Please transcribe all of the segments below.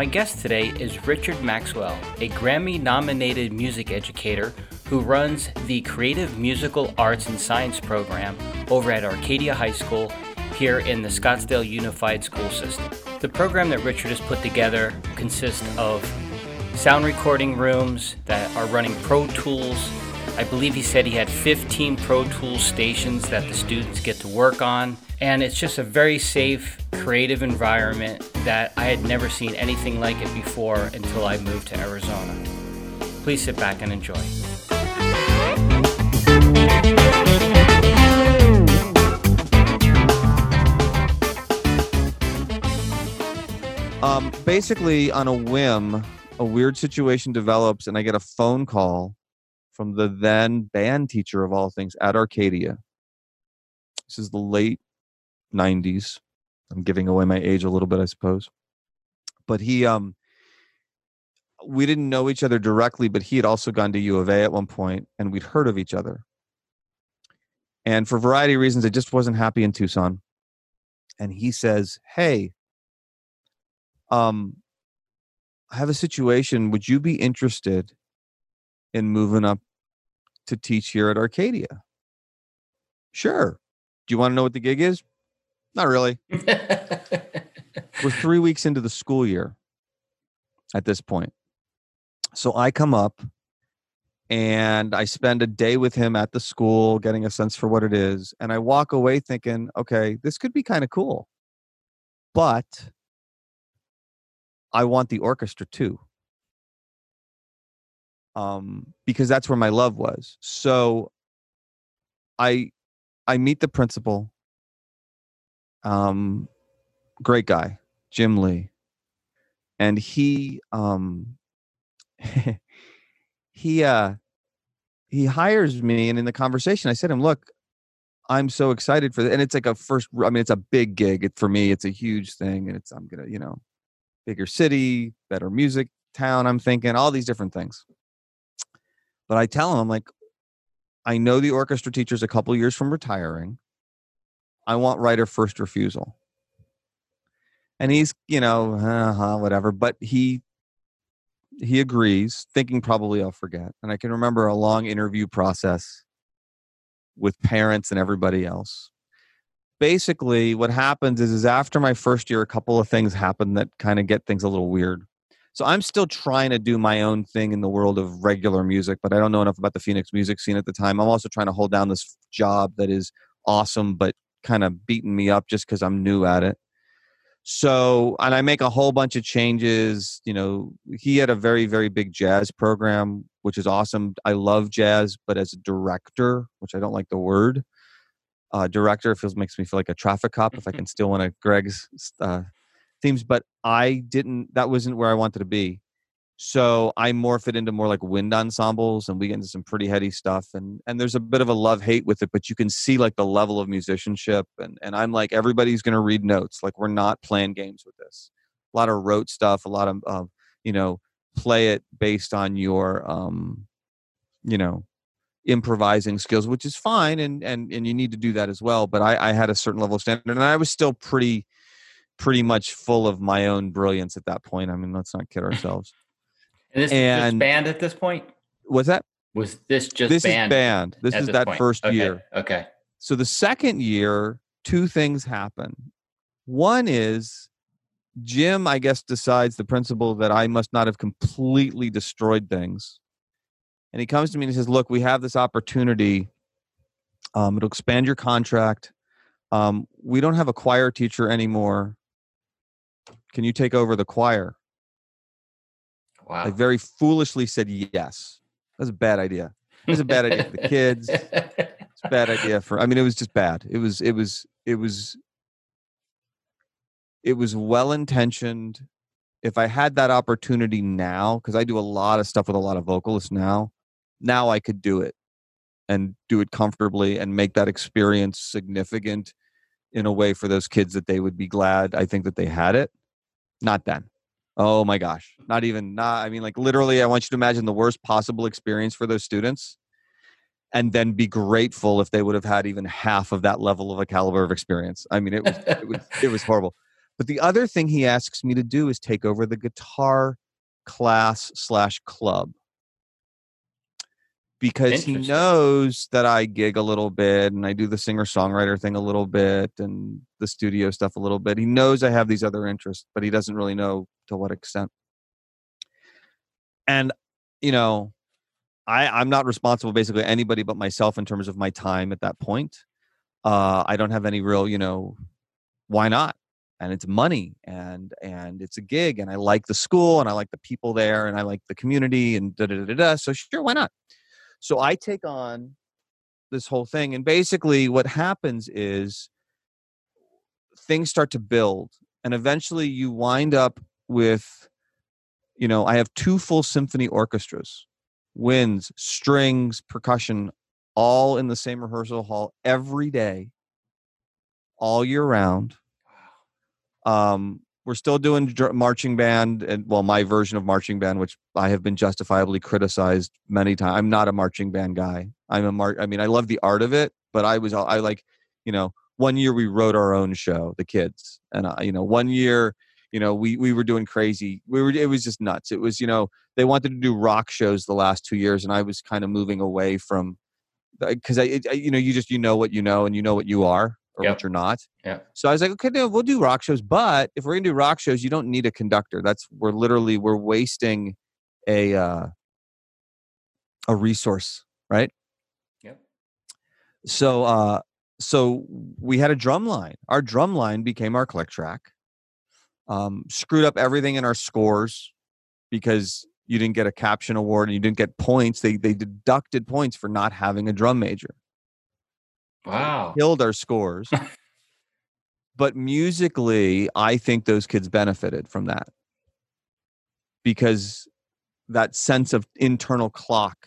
My guest today is Richard Maxwell, a Grammy nominated music educator who runs the Creative Musical Arts and Science program over at Arcadia High School here in the Scottsdale Unified School System. The program that Richard has put together consists of sound recording rooms that are running Pro Tools. I believe he said he had 15 Pro Tools stations that the students get to work on. And it's just a very safe, creative environment that I had never seen anything like it before until I moved to Arizona. Please sit back and enjoy. Um, basically, on a whim, a weird situation develops, and I get a phone call from the then band teacher of all things at Arcadia. This is the late 90s. I'm giving away my age a little bit, I suppose. But he, um, we didn't know each other directly, but he had also gone to U of A at one point, and we'd heard of each other. And for a variety of reasons, I just wasn't happy in Tucson. And he says, Hey, um, I have a situation. Would you be interested in moving up to teach here at Arcadia? Sure. Do you want to know what the gig is? Not really. We're three weeks into the school year at this point. So I come up and I spend a day with him at the school, getting a sense for what it is. And I walk away thinking, okay, this could be kind of cool. But I want the orchestra too. Um, because that's where my love was. So I I meet the principal. Um great guy, Jim Lee. And he um he uh he hires me and in the conversation I said to him, look, I'm so excited for that. And it's like a first I mean it's a big gig. It, for me it's a huge thing and it's I'm going to, you know, bigger city, better music town, I'm thinking, all these different things. But I tell him, I'm like, I know the orchestra teacher's a couple years from retiring. I want writer first refusal. And he's, you know, uh-huh, whatever, but he he agrees, thinking probably I'll forget. And I can remember a long interview process with parents and everybody else basically what happens is, is after my first year a couple of things happen that kind of get things a little weird so i'm still trying to do my own thing in the world of regular music but i don't know enough about the phoenix music scene at the time. I'm also trying to hold down this job that is awesome but kind of beating me up just because i'm new at it. So and i make a whole bunch of changes you know he had a very very big jazz program which is awesome. I love jazz but as a director which i don't like the word uh, director. Feels makes me feel like a traffic cop if I can steal one of Greg's uh, themes. But I didn't. That wasn't where I wanted to be. So I morph it into more like wind ensembles, and we get into some pretty heady stuff. And and there's a bit of a love hate with it, but you can see like the level of musicianship. And and I'm like everybody's going to read notes. Like we're not playing games with this. A lot of rote stuff. A lot of uh, you know play it based on your um you know improvising skills, which is fine, and and and you need to do that as well. But I, I had a certain level of standard, and I was still pretty pretty much full of my own brilliance at that point. I mean, let's not kid ourselves. and this and, is just band at this point. Was that? Was this just this band? is band. This is this that point? first okay. year. Okay. So the second year, two things happen. One is Jim, I guess, decides the principal that I must not have completely destroyed things and he comes to me and he says, "Look, we have this opportunity. Um, it'll expand your contract. Um, we don't have a choir teacher anymore. Can you take over the choir?" Wow. I very foolishly said yes. That's a bad idea. It was a bad idea for the kids. It's a bad idea for. I mean, it was just bad. It was. It was. It was. It was well intentioned. If I had that opportunity now, because I do a lot of stuff with a lot of vocalists now, now I could do it and do it comfortably and make that experience significant in a way for those kids that they would be glad I think that they had it. Not then. Oh my gosh. Not even not I mean like literally I want you to imagine the worst possible experience for those students and then be grateful if they would have had even half of that level of a caliber of experience. I mean it was it was it was horrible. But the other thing he asks me to do is take over the guitar class slash club because he knows that I gig a little bit and I do the singer songwriter thing a little bit and the studio stuff a little bit. He knows I have these other interests, but he doesn't really know to what extent. And, you know, I, I'm not responsible basically anybody but myself in terms of my time at that point. Uh, I don't have any real, you know, why not? And it's money and and it's a gig and I like the school and I like the people there and I like the community and da da da da. So sure, why not? So I take on this whole thing, and basically, what happens is things start to build, and eventually, you wind up with, you know, I have two full symphony orchestras, winds, strings, percussion, all in the same rehearsal hall every day, all year round. Um, we're still doing marching band and well my version of marching band which i have been justifiably criticized many times i'm not a marching band guy. I'm a mar i mean i love the art of it but i was i like you know one year we wrote our own show the kids and I, you know one year you know we we were doing crazy we were it was just nuts. It was you know they wanted to do rock shows the last two years and i was kind of moving away from because I, I you know you just you know what you know and you know what you are or yep. what you're not. Yeah. So I was like, okay, no, we'll do rock shows, but if we're gonna do rock shows, you don't need a conductor. That's we're literally we're wasting a uh, a resource, right? Yep. So uh, so we had a drum line. Our drum line became our click track. Um, screwed up everything in our scores because you didn't get a caption award and you didn't get points. They they deducted points for not having a drum major. Wow. Killed our scores. but musically, I think those kids benefited from that because that sense of internal clock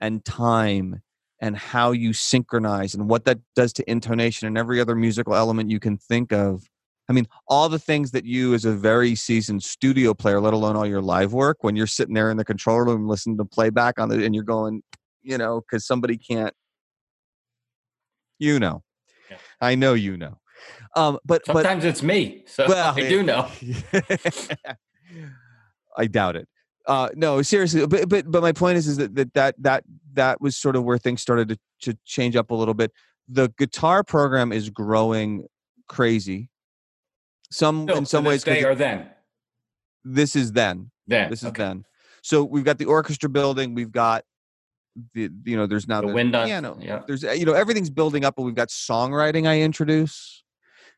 and time and how you synchronize and what that does to intonation and every other musical element you can think of. I mean, all the things that you, as a very seasoned studio player, let alone all your live work, when you're sitting there in the control room listening to playback on the, and you're going, you know, because somebody can't you know. Yeah. I know you know. Um, but sometimes but, it's me, so well, I do know. I doubt it. Uh, no, seriously. But but but my point is is that that that that, that was sort of where things started to, to change up a little bit. The guitar program is growing crazy. Some in some ways, they are then. This is then. Then this is okay. then. So we've got the orchestra building. We've got the you know there's now the, the wind piano. Yeah. There's you know everything's building up, but we've got songwriting. I introduce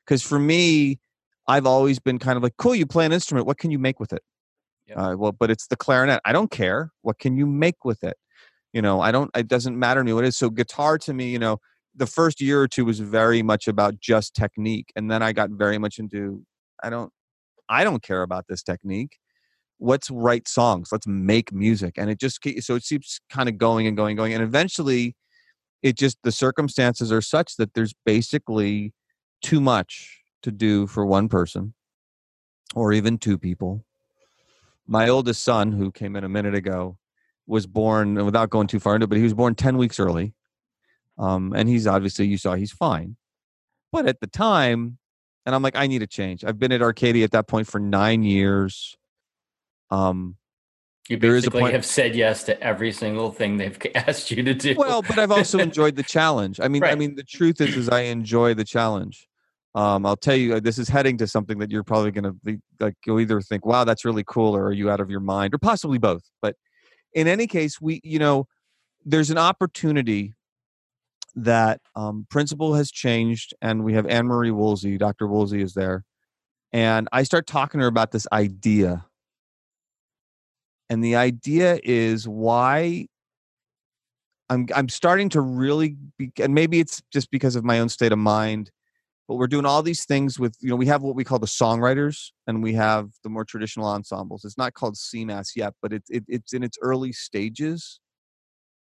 because for me, I've always been kind of like, cool, you play an instrument. What can you make with it? Yep. Uh, well, but it's the clarinet. I don't care. What can you make with it? You know, I don't. It doesn't matter to me what it is. So guitar to me, you know, the first year or two was very much about just technique, and then I got very much into. I don't. I don't care about this technique let's write songs let's make music and it just so it keeps kind of going and going and going and eventually it just the circumstances are such that there's basically too much to do for one person or even two people. My oldest son who came in a minute ago was born without going too far into it but he was born 10 weeks early um, and he's obviously you saw he's fine. But at the time and i'm like i need a change. I've been at arcadia at that point for nine years um, you basically have said yes to every single thing they've asked you to do. Well, but I've also enjoyed the challenge. I mean, right. I mean, the truth is, is I enjoy the challenge. Um, I'll tell you, uh, this is heading to something that you're probably going to be like. You'll either think, "Wow, that's really cool," or "Are you out of your mind?" or possibly both. But in any case, we, you know, there's an opportunity that um, principal has changed, and we have Anne Marie Woolsey. Dr. Woolsey is there, and I start talking to her about this idea and the idea is why I'm I'm starting to really be, and maybe it's just because of my own state of mind, but we're doing all these things with you know we have what we call the songwriters and we have the more traditional ensembles. It's not called CMAS yet, but it's it, it's in its early stages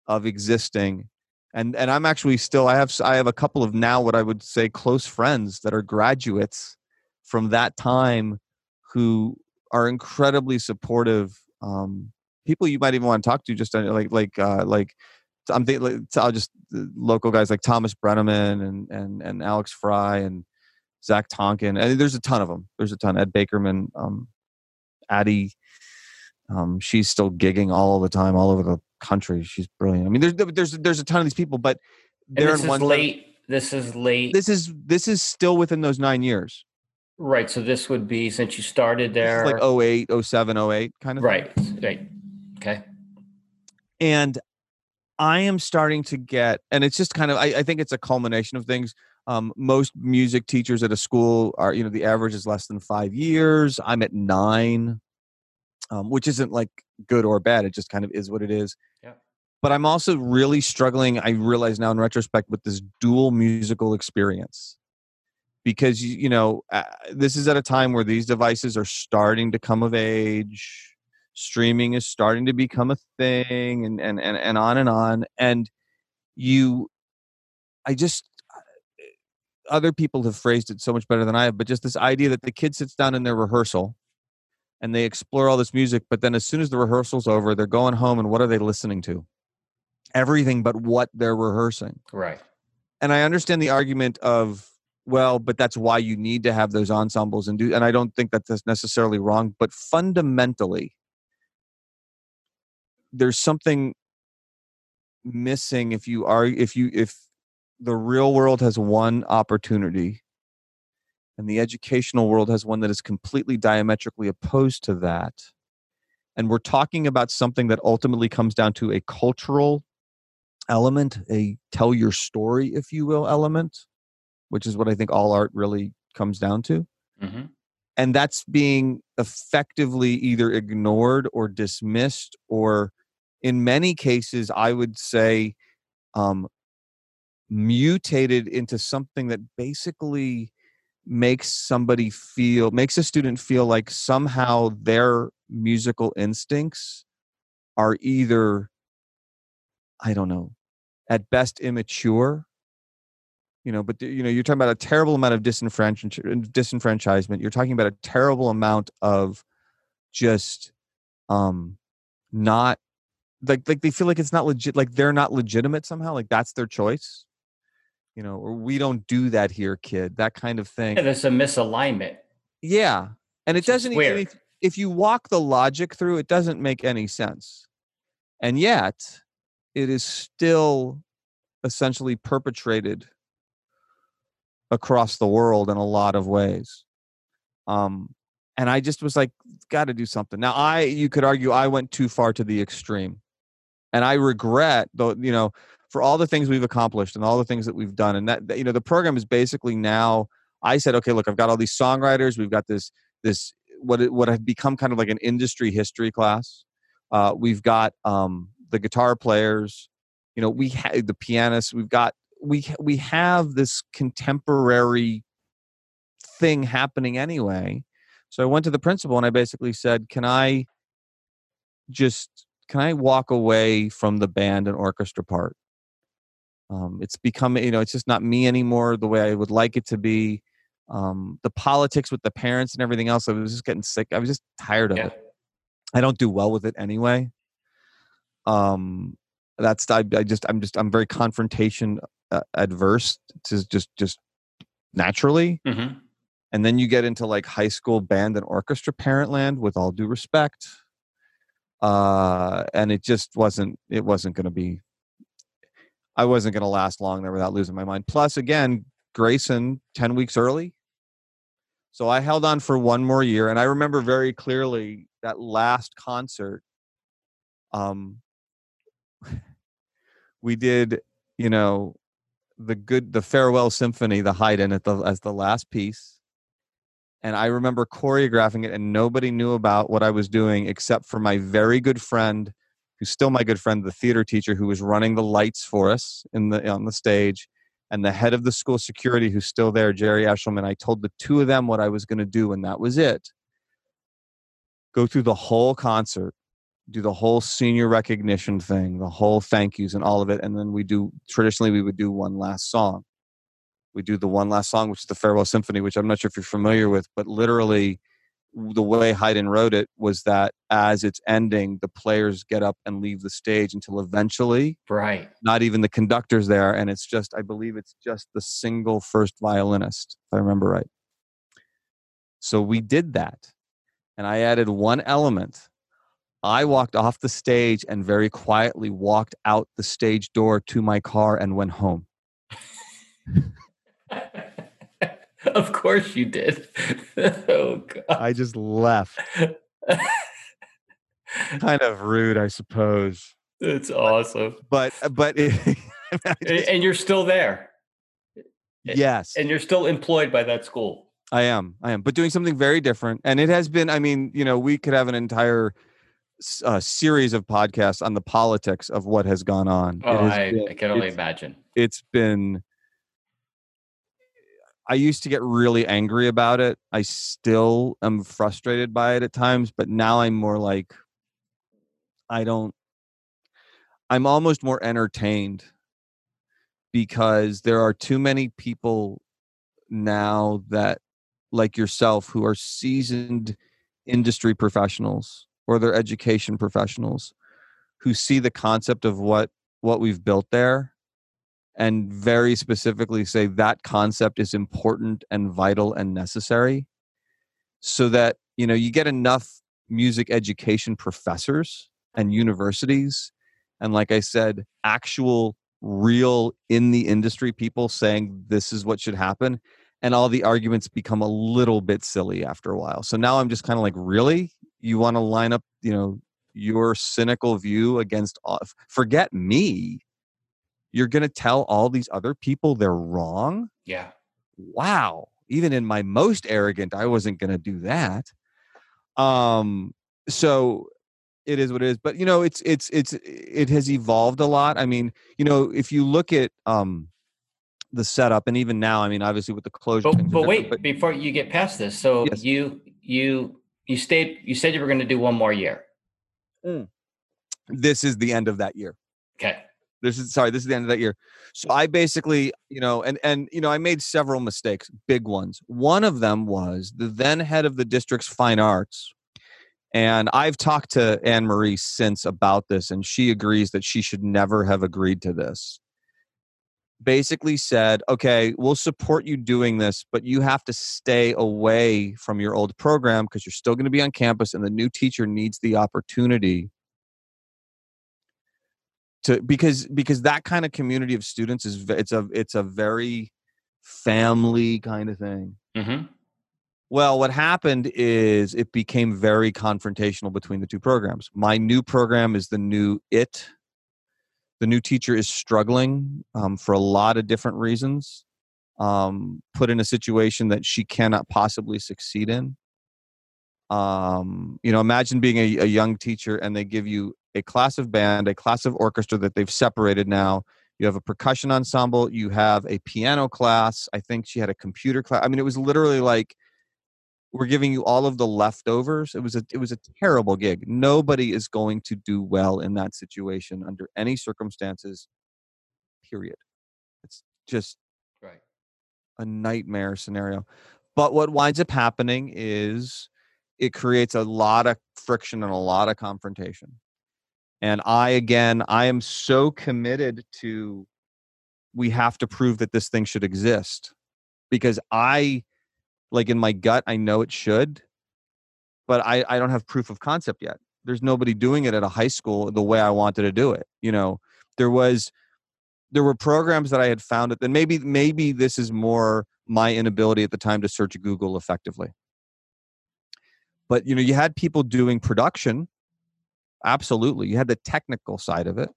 of existing. And and I'm actually still I have I have a couple of now what I would say close friends that are graduates from that time who are incredibly supportive um, people you might even want to talk to just uh, like like uh, like I'm thinking like, I'll just local guys like Thomas Brenneman and and and Alex Fry and Zach Tonkin. And there's a ton of them. There's a ton. Ed Bakerman, um, Addie. Um, she's still gigging all the time, all over the country. She's brilliant. I mean, there's there's there's a ton of these people, but they're this in is late. This is late. This is this is still within those nine years. Right. So this would be since you started there, like 08, 07, 08 kind of right. Thing. Right. Okay. And I am starting to get, and it's just kind of, I, I think it's a culmination of things. Um, most music teachers at a school are, you know, the average is less than five years. I'm at nine, um, which isn't like good or bad. It just kind of is what it is. Yeah. But I'm also really struggling. I realize now in retrospect with this dual musical experience because you know uh, this is at a time where these devices are starting to come of age streaming is starting to become a thing and and and, and on and on and you i just uh, other people have phrased it so much better than i have but just this idea that the kid sits down in their rehearsal and they explore all this music but then as soon as the rehearsal's over they're going home and what are they listening to? Everything but what they're rehearsing. Right. And i understand the argument of well but that's why you need to have those ensembles and do and i don't think that that's necessarily wrong but fundamentally there's something missing if you are if you if the real world has one opportunity and the educational world has one that is completely diametrically opposed to that and we're talking about something that ultimately comes down to a cultural element a tell your story if you will element which is what i think all art really comes down to. Mm-hmm. And that's being effectively either ignored or dismissed or in many cases i would say um, mutated into something that basically makes somebody feel makes a student feel like somehow their musical instincts are either i don't know at best immature you know but you know you're talking about a terrible amount of disenfranchisement. You're talking about a terrible amount of just um not like like they feel like it's not legit like they're not legitimate somehow like that's their choice you know or we don't do that here kid that kind of thing. Yeah, there's a misalignment. Yeah and it doesn't even if, if you walk the logic through it doesn't make any sense. And yet it is still essentially perpetrated across the world in a lot of ways. Um, and I just was like, got to do something. Now, I you could argue I went too far to the extreme, and I regret though. You know, for all the things we've accomplished and all the things that we've done, and that, you know, the program is basically now. I said, okay, look, I've got all these songwriters. We've got this this what what had become kind of like an industry history class. Uh, we've got um, the guitar players. You know, we had the pianists. We've got we we have this contemporary thing happening anyway. So I went to the principal and I basically said, "Can I just can I walk away from the band and orchestra part? Um, it's become you know it's just not me anymore the way I would like it to be. Um, the politics with the parents and everything else. I was just getting sick. I was just tired of yeah. it. I don't do well with it anyway. Um, that's I, I just I'm just I'm very confrontation uh, adverse to just just naturally. Mm-hmm. and then you get into like high school band and orchestra parent land with all due respect. Uh and it just wasn't it wasn't going to be i wasn't going to last long there without losing my mind. Plus again grayson 10 weeks early. So i held on for one more year and i remember very clearly that last concert um we did you know the good the farewell symphony the Haydn at the as the last piece. And i remember choreographing it and nobody knew about what i was doing except for my very good friend who's still my good friend the theater teacher who was running the lights for us in the on the stage and the head of the school security who's still there jerry eshelman i told the two of them what i was going to do and that was it. Go through the whole concert do the whole senior recognition thing, the whole thank yous and all of it. And then we do, traditionally, we would do one last song. We do the one last song, which is the Farewell Symphony, which I'm not sure if you're familiar with, but literally the way Haydn wrote it was that as it's ending, the players get up and leave the stage until eventually, right, not even the conductor's there, and it's just I believe it's just the single first violinist, if I remember right. So we did that, and I added one element. I walked off the stage and very quietly walked out the stage door to my car and went home. of course you did. oh God. I just left. kind of rude, I suppose. It's awesome. But uh, but it, just, and you're still there. Yes. And you're still employed by that school. I am. I am. But doing something very different. And it has been I mean, you know, we could have an entire uh, series of podcasts on the politics of what has gone on. Oh, I, been, I can only imagine. It's been I used to get really angry about it. I still am frustrated by it at times, but now I'm more like I don't I'm almost more entertained because there are too many people now that like yourself who are seasoned industry professionals or they're education professionals who see the concept of what what we've built there and very specifically say that concept is important and vital and necessary so that you know you get enough music education professors and universities and like i said actual real in the industry people saying this is what should happen and all the arguments become a little bit silly after a while so now i'm just kind of like really you want to line up you know your cynical view against all, forget me you're going to tell all these other people they're wrong? Yeah. Wow. Even in my most arrogant, I wasn't going to do that. Um so it is what it is but you know it's it's it's it has evolved a lot i mean you know if you look at um the setup and even now i mean obviously with the closure but, but wait but, before you get past this so yes. you you you stayed you said you were going to do one more year. Mm. this is the end of that year. Okay. This is sorry this is the end of that year. So i basically you know and and you know i made several mistakes big ones. One of them was the then head of the district's fine arts and i've talked to anne marie since about this and she agrees that she should never have agreed to this basically said okay we'll support you doing this but you have to stay away from your old program because you're still going to be on campus and the new teacher needs the opportunity to because because that kind of community of students is it's a it's a very family kind of thing. Mm-hmm. Well, what happened is it became very confrontational between the two programs. My new program is the new it. The new teacher is struggling um, for a lot of different reasons. Um, put in a situation that she cannot possibly succeed in. Um, you know, imagine being a, a young teacher and they give you a class of band, a class of orchestra that they've separated now. You have a percussion ensemble, you have a piano class. I think she had a computer class. I mean, it was literally like we're giving you all of the leftovers. It was a it was a terrible gig. Nobody is going to do well in that situation under any circumstances. Period. It's just right. a nightmare scenario. But what winds up happening is it creates a lot of friction and a lot of confrontation. And I, again, I am so committed to we have to prove that this thing should exist because I, like in my gut, I know it should, but I, I don't have proof of concept yet. There's nobody doing it at a high school the way I wanted to do it. You know, there was, there were programs that I had found and maybe, maybe this is more my inability at the time to search Google effectively. But, you know, you had people doing production absolutely you had the technical side of it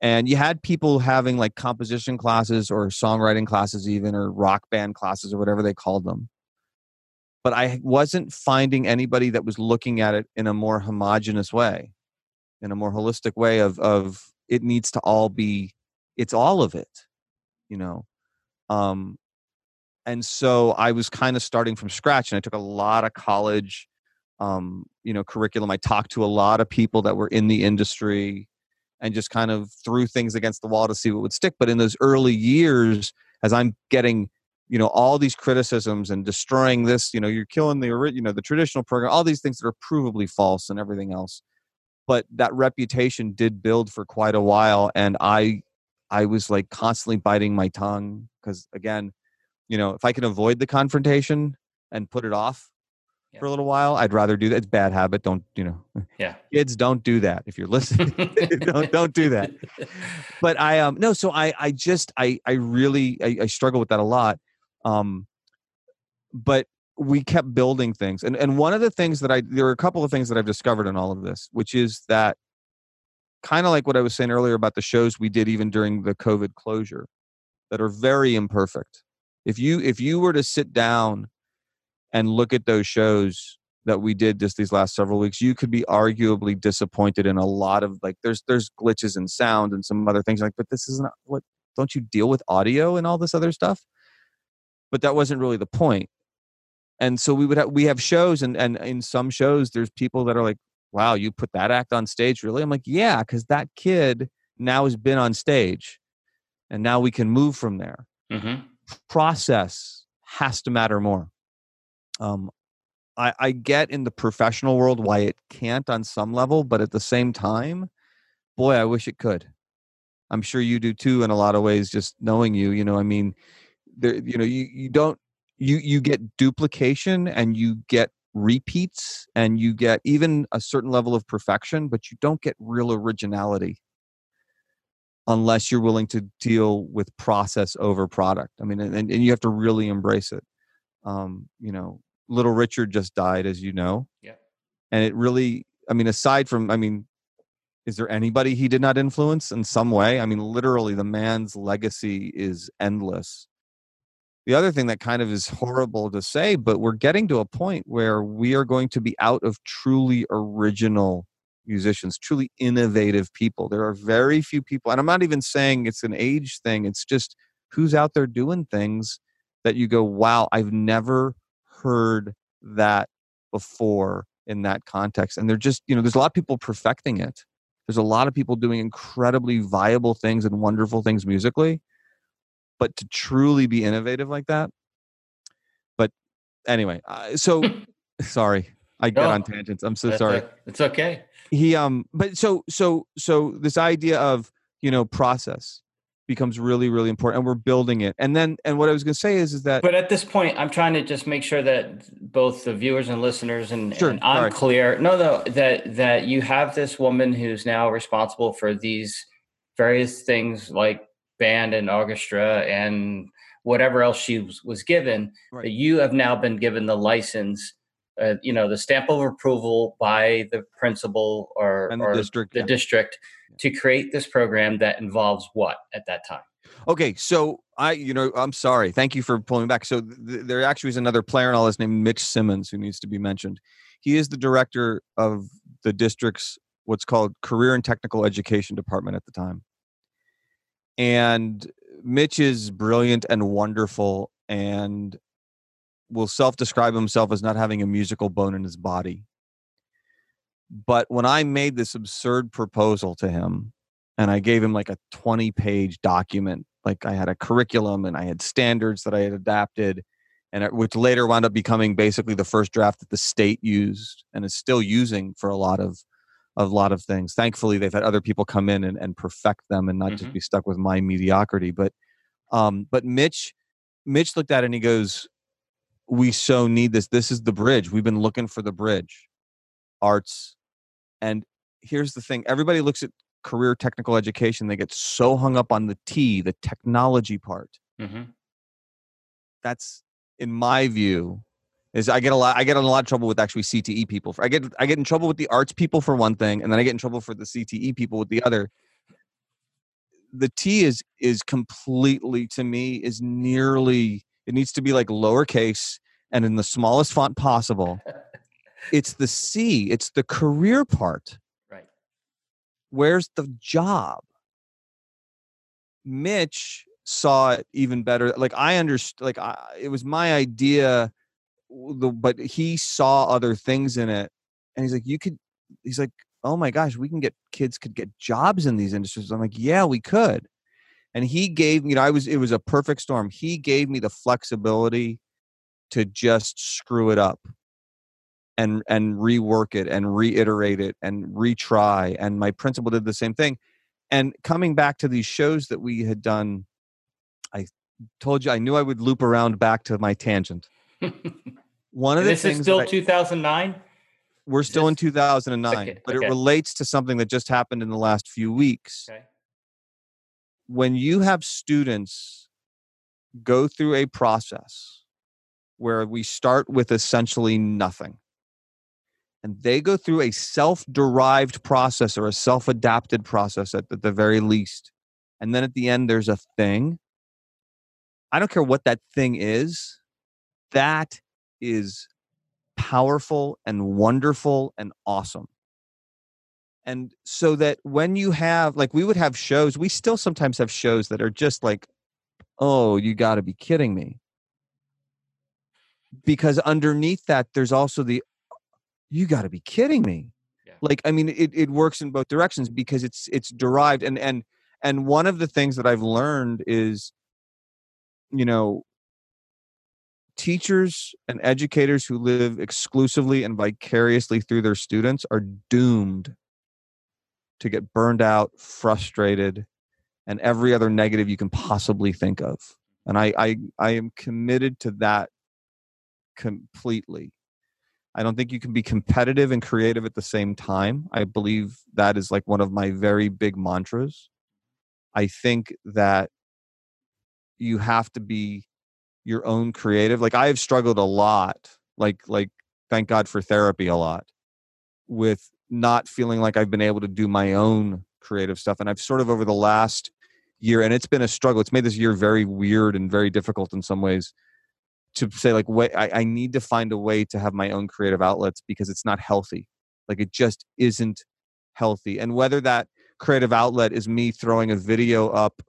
and you had people having like composition classes or songwriting classes even or rock band classes or whatever they called them but i wasn't finding anybody that was looking at it in a more homogenous way in a more holistic way of of it needs to all be it's all of it you know? Um and so i was kind of starting from scratch and i took a lot of college um, you know curriculum. I talked to a lot of people that were in the industry and just kind of threw things against the wall to see what would stick. But in those early years as i'm getting you know all these criticisms and destroying this you know you're killing the you know the traditional program all these things that are provably false and everything else but that reputation did build for quite a while and i i was like constantly biting my tongue because again you know if i can avoid the confrontation and put it off Yeah. for a little while i'd rather do that it's bad habit don't you know Yeah. kids don't do that if you're listening don't don't do that but I um no, so I I just I I really I, I struggle with that a lot. Um, but we kept building things, and and one of the things that I there are a couple of things that I've discovered in all of this, which is that kind of like what I was saying earlier about the shows we did even during the COVID closure, that are very imperfect. If you if you were to sit down and look at those shows that we did just these last several weeks, you could be arguably disappointed in a lot of like there's there's glitches in sound and some other things like, but this isn't what don't you deal with audio and all this other stuff? But that wasn't really the point. And so we would have we have shows and and in some shows there's people that are like, wow, you put that act on stage, really? I'm like, yeah, because that kid now has been on stage and now we can move from there hmm process has to matter more. Um, I, I get in the professional world why it can't on some level, but at the same time, boy, I wish it could. I'm sure you do too in a lot of ways. Just knowing you, you know, I mean, there, you know, you you don't you you get duplication and you get repeats and you get even a certain level of perfection, but you don't get real originality unless you're willing to deal with process over product. I mean, and, and you have to really embrace it. Um, you know, little Richard just died, as you know. Yeah. And it really, I mean, aside from, I mean, is there anybody he did not influence in some way? I mean, literally, the man's legacy is endless. The other thing that kind of is horrible to say, but we're getting to a point where we are going to be out of truly original musicians, truly innovative people. There are very few people, and I'm not even saying it's an age thing, it's just who's out there doing things that you go, wow, I've never heard that before in that context. And they're just, you know, there's a lot of people perfecting it. There's a lot of people doing incredibly viable things and wonderful things musically. But to truly be innovative like that, but anyway, uh, so sorry, I get No. on tangents. I'm so sorry o- It's okay. he um but so so so this idea of you know process becomes really really important and we're building it and then and what i was going to say is is that But at this point, I'm trying to just make sure that both the viewers and listeners and, Sure, and I'm sorry. clear. No, no, that that you have this woman who's now responsible for these various things like band and orchestra and whatever else she was, was given. Right. That you have now been given the license, uh, you know, the stamp of approval by the principal or, the or district the yeah. district to create this program that involves what at that time? okay so i you know i'm sorry thank you for pulling me back so th- there actually is another player in all this named mitch simmons who needs to be mentioned he is the director of the district's what's called career and technical education department at the time and mitch is brilliant and wonderful and will self-describe himself as not having a musical bone in his body. But when i made this absurd proposal to him and i gave him like a 20 page document like i had a curriculum and i had standards that i had adapted and it, which later wound up becoming basically the first draft that the state used and is still using for a lot of a lot of things. Thankfully they've had other people come in and, and perfect them and not just Mhm. be stuck with my mediocrity but um but mitch mitch looked at it and he goes we so need this. This is the bridge. We've been looking for the bridge arts. And here's the thing. Everybody looks at career technical education. They get so hung up on the t the technology part. Hmm that's in my view is i get a lot i get in a lot of trouble with actually cte people i get i get in trouble with the arts people for one thing and then i get in trouble for the cte people with the other. The t is is completely to me is nearly it needs to be like lowercase and in the smallest font possible. It's the c it's the career part. Right. where's the job? Mitch saw it even better like i understood like I, it was my idea the, but he saw other things in it and he's like you could he's like oh my gosh we can get kids could get jobs in these industries. I'm like yeah we could. And he gave me, you know i was it was a perfect storm. He gave me the flexibility to just screw it up and and rework it and reiterate it and retry and my principal did the same thing. And coming back to these shows that we had done i told you i knew i would loop around back to my tangent one of the this things is still I- 2009. we're still in 2009 Okay, but okay. it relates to something that just happened in the last few weeks Okay. when you have students go through a process where we start with essentially nothing and they go through a self-derived process or a self-adapted process at, at the very least and then at the end there's a thing i don't care what that thing is that is powerful and wonderful and awesome. And so that when you have like we would have shows we still sometimes have shows that are just like oh you got to be kidding me. Because underneath that there's also the you got to be kidding me. Yeah. like i mean it, it works in both directions because it's it's derived and and and one of the things that i've learned is you know teachers and educators who live exclusively and vicariously through their students are doomed to get burned out, frustrated, and every other negative you can possibly think of. And I I, I am committed to that completely. I don't think you can be competitive and creative at the same time. I believe that is like one of my very big mantras. I think that you have to be your own creative. Like I have struggled a lot, like like thank God for therapy a lot with not feeling like I've been able to do my own creative stuff. And I've sort of over the last year, and it's been a struggle. It's made this year very weird and very difficult in some ways to say like, wait, I, I need to find a way to have my own creative outlets because it's not healthy. Like it just isn't healthy. And whether that creative outlet is me throwing a video up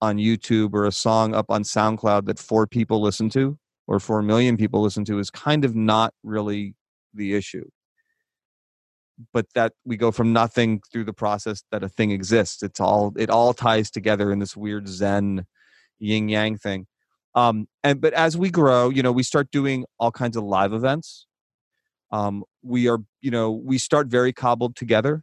on YouTube or a song up on SoundCloud that four people listen to or four million people listen to is kind of not really the issue. But that we go from nothing through the process that a thing exists. It's all it all ties together in this weird zen yin yang thing. Um and but as we grow you know we start doing all kinds of live events. Um we are you know we start very cobbled together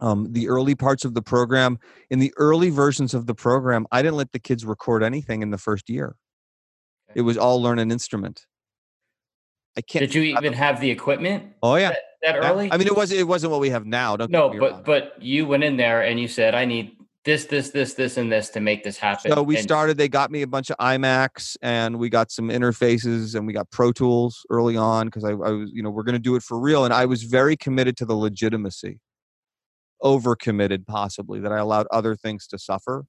um the early parts of the program in the early versions of the program i didn't let the kids record anything in the first year it was all learn an instrument i can't Did you even have the equipment oh yeah that, that early? i mean it wasn't it wasn't what we have now don't no, but wrong. but you went in there and you said, "I need this, this, this, this, and this to make this happen." So we And- started. They got me a bunch of iMacs, and we got some interfaces, and we got Pro Tools early on because I, I was, you know, we're going to do it for real, and I was very committed to the legitimacy, over committed possibly that I allowed other things to suffer.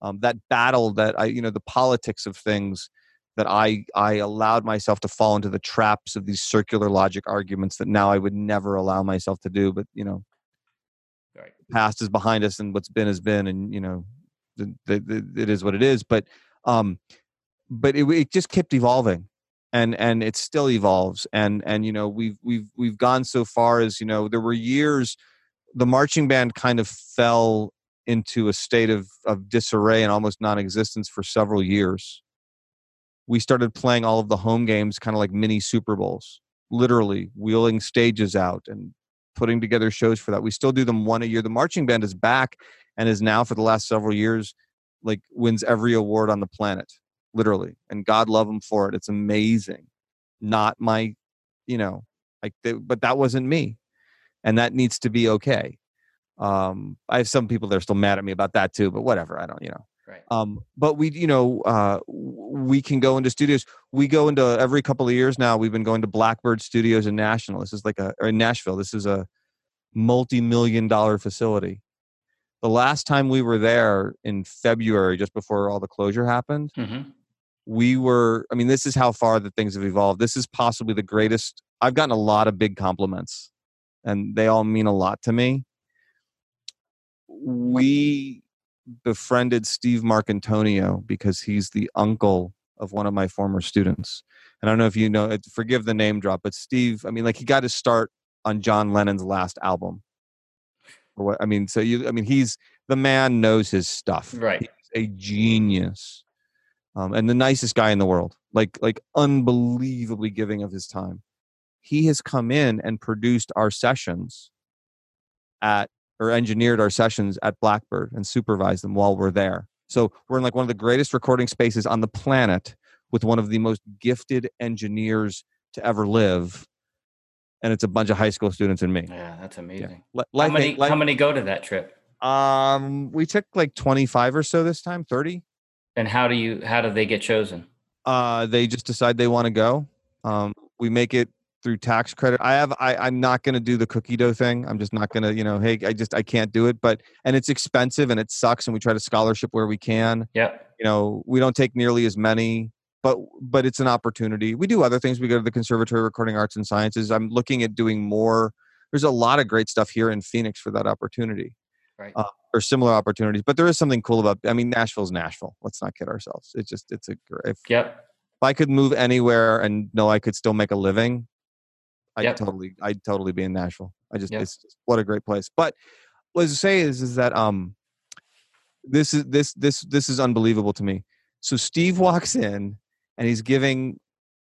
Um, that battle that I, you know, the politics of things that I I allowed myself to fall into the traps of these circular logic arguments that now I would never allow myself to do. But you know, Right. past is behind us and what's been has been and you know the, the, the, it is what it is but um but it, it just kept evolving and and it still evolves and and you know we've we've we've gone so far as you know there were years the marching band kind of fell into a state of of disarray and almost non-existence for several years we started playing all of the home games kind of like mini super bowls literally wheeling stages out and putting together shows for that. We still do them one a year. The marching band is back and is now for the last several years like wins every award on the planet, literally. And God love them for it. It's amazing. Not my, you know, like, they, but that wasn't me, and that needs to be okay. Um, I have some people that are still mad at me about that too, but whatever. I don't, you know. Right. Um, but we, you know, uh, we can go into studios. We go into every couple of years now. We've been going to Blackbird Studios in Nashville. This is like a or in Nashville. This is a multi-million dollar facility. The last time we were there in February, just before all the closure happened, Mhm. we were. I mean, this is how far that things have evolved. This is possibly the greatest. I've gotten a lot of big compliments, and they all mean a lot to me. We befriended Steve Marcantonio because he's the uncle of one of my former students. And I don't know if you know, forgive the name drop, but Steve, I mean, like he got his start on John Lennon's last album. Or what I mean, so you, I mean, he's the man knows his stuff. Right. He's a genius um, and the nicest guy in the world like like unbelievably giving of his time he has come in and produced our sessions at or engineered our sessions at blackbird and supervised them while we're there so we're in like one of the greatest recording spaces on the planet with one of the most gifted engineers to ever live and it's a bunch of high school students and me Yeah, that's amazing. Li- How many how many go to that trip? um we took like 25 or so this time 30 And how do you how do they get chosen? uh they just decide they want to go um we make it through tax credit i have i i'm not going to do the cookie dough thing. I'm just not going to you know hey i just i can't do it. But and it's expensive and it sucks and we try to scholarship where we can. Yep. you know we don't take nearly as many but but it's an opportunity. We do other things. We go to the conservatory of recording arts and sciences. I'm looking at doing more. There's a lot of great stuff here in phoenix for that opportunity Right. uh, or similar opportunities. But there is something cool about i mean nashville's nashville. Let's not kid ourselves. It's just it's a if, Yep. if i could move anywhere and know i could still make a living i'd Yep. totally i'd totally be in nashville. I just Yep. it's just, what a great place. But what i was say is is that um this is this this this is unbelievable to me. So steve walks in and he's giving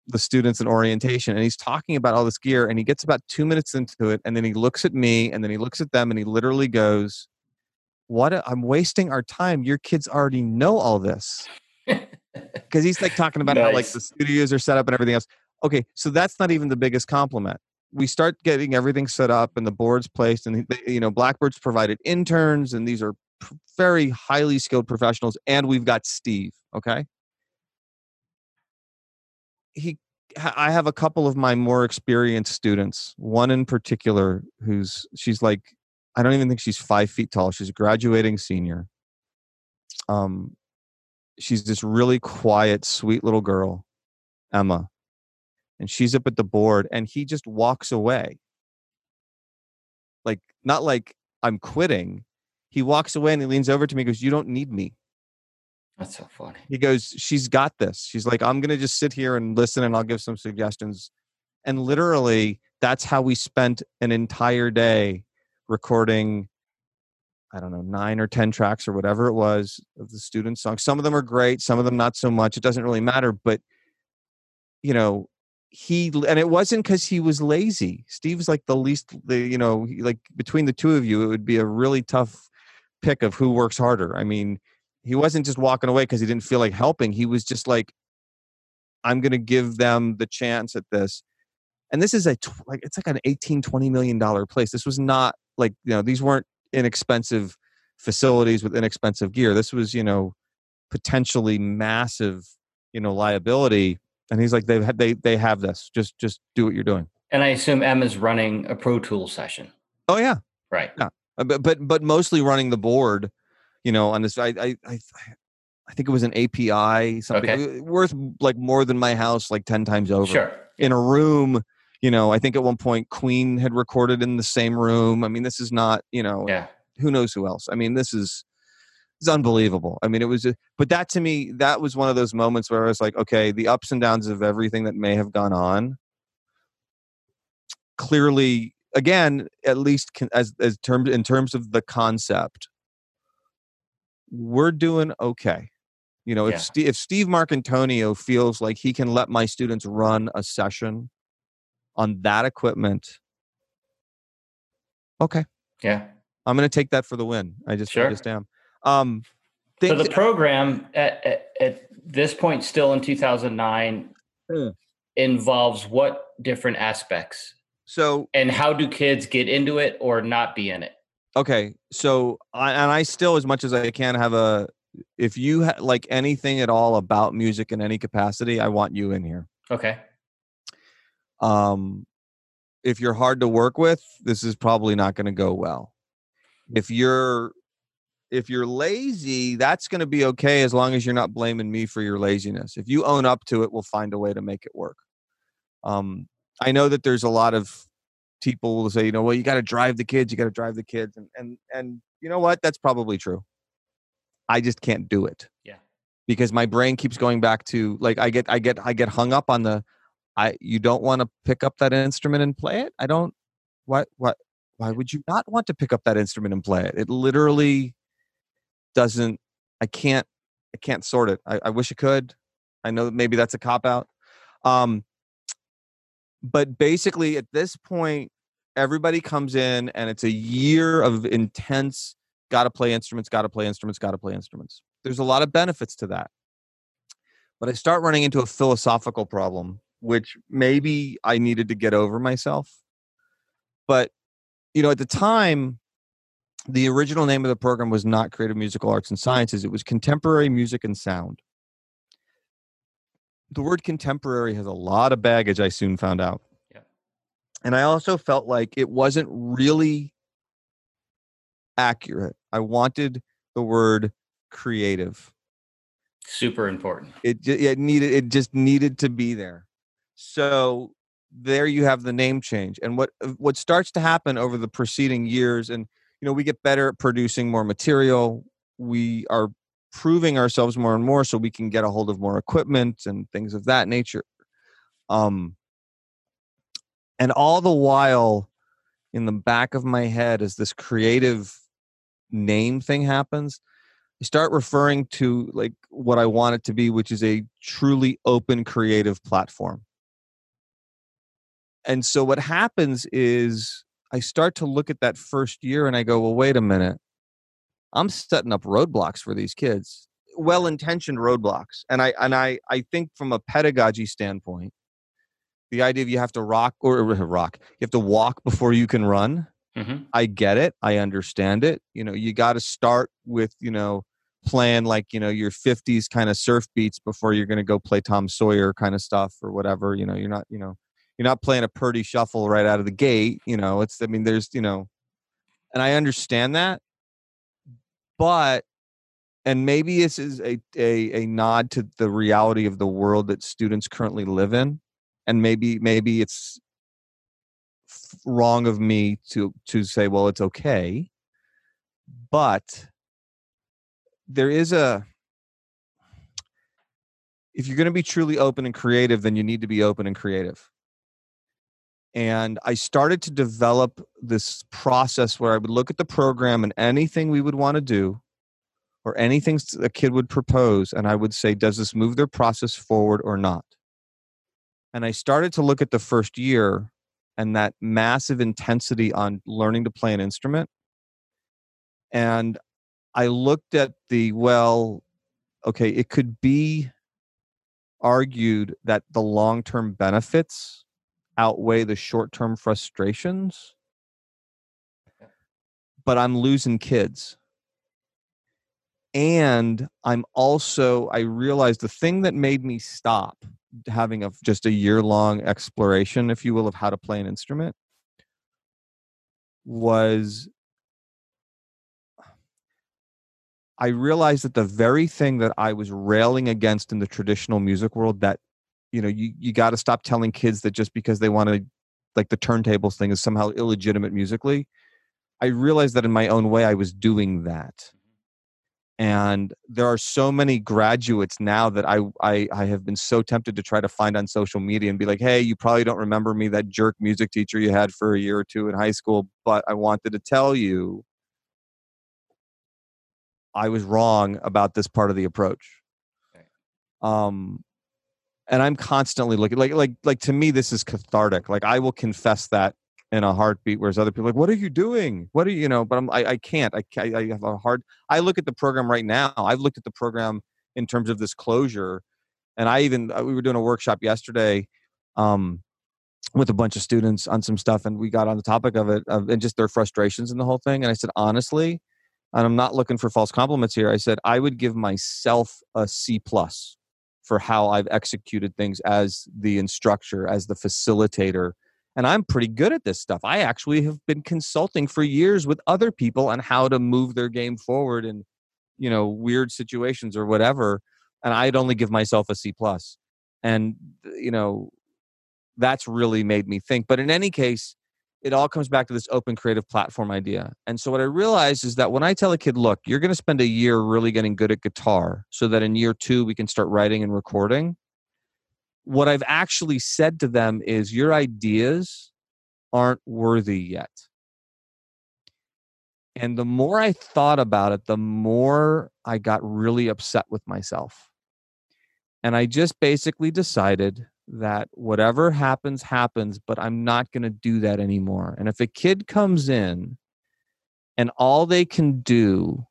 the students an orientation and he's talking about all this gear and he gets about two minutes into it and then he looks at me and then he looks at them and he literally goes what i'm wasting our time. Your kids already know all this. Because he's like talking about how like the studios are set up and everything else okay so that's not even the biggest compliment. We start getting everything set up and the boards placed and you know blackbird's provided interns and these are very highly skilled professionals and we've got steve okay? He i have a couple of my more experienced students one in particular who's she's like i don't even think she's five feet tall she's a graduating senior. Um she's this really quiet sweet little girl emma and she's up at the board and he just walks away. Like not like i'm quitting. He walks away and he leans over to me and goes you don't need me. That's so funny. he goes she's got this. She's like i'm gonna just sit here and listen and i'll give some suggestions. And literally that's how we spent an entire day recording i don't know nine or ten tracks or whatever it was of the student songs some of them are great some of them not so much it doesn't really matter but you know he and it wasn't because he was lazy. Steve's like the least the you know like between the two of you it would be a really tough pick of who works harder. I mean he wasn't just walking away because he didn't feel like helping. He was just like i'm going to give them the chance at this. And this is a like it's like an 18 20 million dollar place. This was not like you know these weren't inexpensive facilities with inexpensive gear. This was you know potentially massive you know liability and he's like they've had they they have this just just do what you're doing And I assume Emma's running a Pro Tool session. oh yeah Right. Uh, but but but mostly running the board you know on this i i i, I think it was an api something Okay. worth like more than my house like 10 times over Sure. in a room you know i think at one point queen had recorded in the same room i mean this is not you know Yeah. who knows who else i mean this is it's unbelievable i mean it was a, but that to me that was one of those moments where i was like okay the ups and downs of everything that may have gone on clearly again at least con- as as terms in terms of the concept we're doing okay you know Yeah. if Steve, if Steve Marcantonio feels like he can let my students run a session on that equipment okay Yeah. I'm going to take that for the win. I just, I Sure. just am. Um, So the program at, at, at this point, still in 2009, Hmm. involves what different aspects? so And how do kids get into it or not be in it? okay, so I, and I still, as much as I can, have a. If you ha- like anything at all about music in any capacity, I want you in here. Okay. Um, if you're hard to work with, this is probably not going to go well. If you're if you're lazy, that's going to be okay as long as you're not blaming me for your laziness. If you own up to it, we'll find a way to make it work. Um, I know that there's a lot of people will say, you know, well, you got to drive the kids, you got to drive the kids, and and and you know what? That's probably true. I just can't do it. Yeah. Because my brain keeps going back to like I get I get I get hung up on the I you don't want to pick up that instrument and play it? I don't why why why would you not want to pick up that instrument and play it? It literally doesn't I can't I can't sort it. I, I wish I could. I know that maybe that's a cop out. Um, but basically, at this point, everybody comes in and it's a year of intense got to play instruments, got to play instruments, got to play instruments. There's a lot of benefits to that. But I start running into a philosophical problem, which maybe I needed to get over myself. But, you know, at the time, the original name of the program was not Creative Musical Arts and Sciences, it was Contemporary Music and Sound. The word contemporary has a lot of baggage, I soon found out. Yeah. And I also felt like it wasn't really accurate. I wanted the word creative. Super important. It it needed it just needed to be there. So there you have the name change. And what uh, what starts to happen over the preceding years and you know we get better at producing more material. We are proving ourselves more and more so we can get a hold of more equipment and things of that nature. Um and all the while in the back of my head as this creative name thing happens i start referring to like what i want it to be which is a truly open creative platform and so what happens is i start to look at that first year and i go well wait a minute i'm setting up roadblocks for these kids well intentioned roadblocks and i and i i think from a pedagogy standpoint the idea of you have to rock or rock you have to walk before you can run Mm-hmm. I get it. I understand it. You know, you got to start with, you know, playing like, you know, your 50s kind of surf beats before you're going to go play Tom Sawyer kind of stuff or whatever. You know, you're not, you know, you're not playing a Purdie shuffle right out of the gate. You know, it's, I mean, there's, you know, and I understand that. But, and maybe this is a, a, a nod to the reality of the world that students currently live in. And maybe, maybe it's wrong of me to to say well it's okay but there is a if you're going to be truly open and creative then you need to be open and creative and i started to develop this process where i would look at the program and anything we would want to do or anything a kid would propose and i would say does this move their process forward or not and i started to look at the first year and that massive intensity on learning to play an instrument. And I looked at the, well, okay, it could be argued that the long term benefits outweigh the short term frustrations, but I'm losing kids. And I'm also, I realized the thing that made me stop having a just a year long exploration, if you will, of how to play an instrument was I realized that the very thing that I was railing against in the traditional music world that you know you, you got to stop telling kids that just because they want to like the turntables thing is somehow illegitimate musically. I realized that in my own way i was doing that. And there are so many graduates now that I, I i have been so tempted to try to find on social media and be like hey you probably don't remember me that jerk music teacher you had for a year or two in high school but i wanted to tell you i was wrong about this part of the approach. Um and i'm constantly looking like like like to me this is cathartic like i will confess that in a heartbeat whereas other people like what are you doing? What are you you know? But I'm, I, I can't I, I have a hard i look at the program right now i've looked at the program in terms of this closure and i even uh, we were doing a workshop yesterday um, with a bunch of students on some stuff and we got on the topic of it of, and just their frustrations in the whole thing and i said honestly and i'm not looking for false compliments here i said i would give myself a c plus for how i've executed things as the instructor as the facilitator and I'm pretty good at this stuff. I actually have been consulting for years with other people on how to move their game forward in, you know, weird situations or whatever. And I'd only give myself a C plus. And you know, that's really made me think. But in any case, it all comes back to this open creative platform idea. And so what I realized is that when I tell a kid, look, you're going to spend a year really getting good at guitar so that in year 2 we can start writing and recording what I've actually said to them is your ideas aren't worthy yet. And the more I thought about it, the more I got really upset with myself. And I just basically decided that whatever happens, happens, but I'm not going to do that anymore. And if a kid comes in and all they can do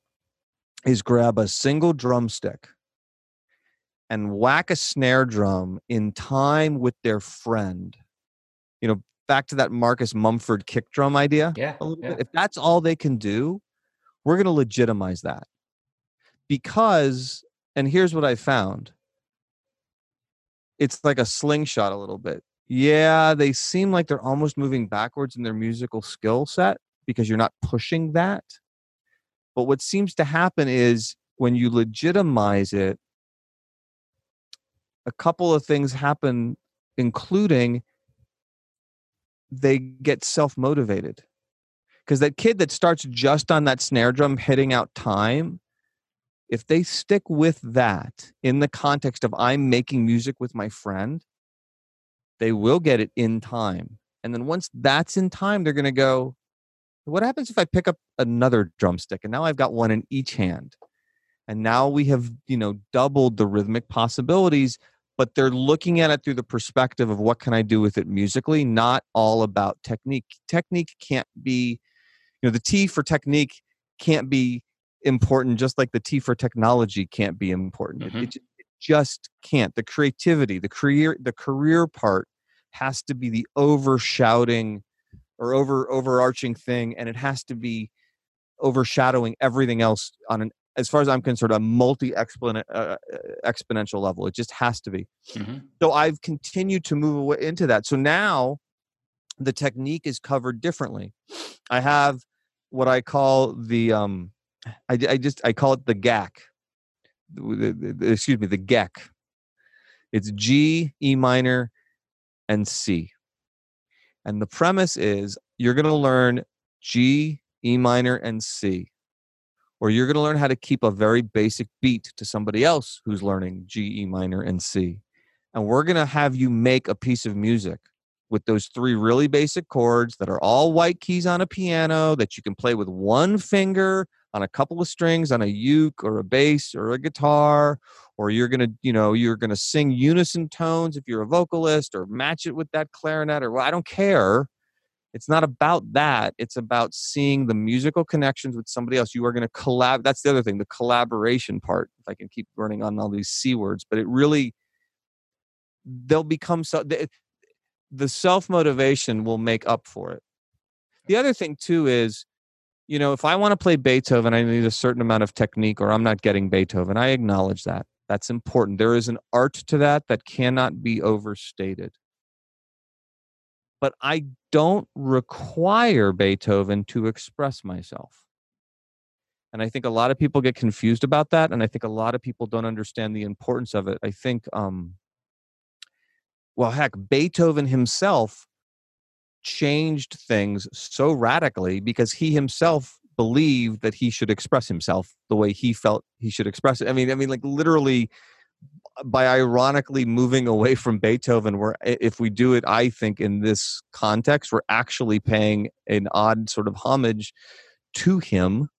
is grab a single drumstick and whack a snare drum in time with their friend, you know, back to that Marcus Mumford kick drum idea. Yeah. Yeah. If that's all they can do, we're going to legitimize that. Because, and here's what I found it's like a slingshot a little bit. Yeah, they seem like they're almost moving backwards in their musical skill set because you're not pushing that. But what seems to happen is when you legitimize it, a couple of things happen, including they get self motivated. Because that kid that starts just on that snare drum hitting out time, if they stick with that in the context of I'm making music with my friend, they will get it in time. And then once that's in time, they're going to go, what happens if I pick up another drumstick and now I've got one in each hand? And now we have, you know, doubled the rhythmic possibilities, but they're looking at it through the perspective of what can I do with it musically, not all about technique. Technique can't be, you know, the T for technique can't be important just like the T for technology can't be important. Mhm. It, it, it just can't. The creativity, the career, the career part has to be the overshouting or over overarching thing, and it has to be overshadowing everything else on an, as far as I'm concerned, a multi exponent uh, exponential level. It just has to be. Mhm. So I've continued to move away into that. So now the technique is covered differently. I have what I call the um, I, I just I call it the GAC. Excuse me, the GEC. It's G, E minor, and C. And the premise is you're going to learn G, E minor, and C. Or you're going to learn how to keep a very basic beat to somebody else who's learning G, E minor, and C. And we're going to have you make a piece of music with those three really basic chords that are all white keys on a piano that you can play with one finger on a couple of strings on a uke or a bass or a guitar or you're going to you know you're going to sing unison tones if you're a vocalist or match it with that clarinet or well, I don't care. It's not about that. It's about seeing the musical connections with somebody else. You are going to collab that's the other thing the collaboration part if i can keep running on all these c words but it really they'll become so the, the self motivation will make up for it. The other thing too is you know if i want to play beethoven i need a certain amount of technique or i'm not getting beethoven. I acknowledge that. That's important. There is an art to that that cannot be overstated. But i don't require beethoven to express myself. And i think a lot of people get confused about that and i think a lot of people don't understand the importance of it. I think um well heck beethoven himself changed things so radically because he himself believed that he should express himself the way he felt he should express it. I mean, I mean, like literally by ironically moving away from Beethoven, where if we do it, I think in this context, we're actually paying an odd sort of homage to him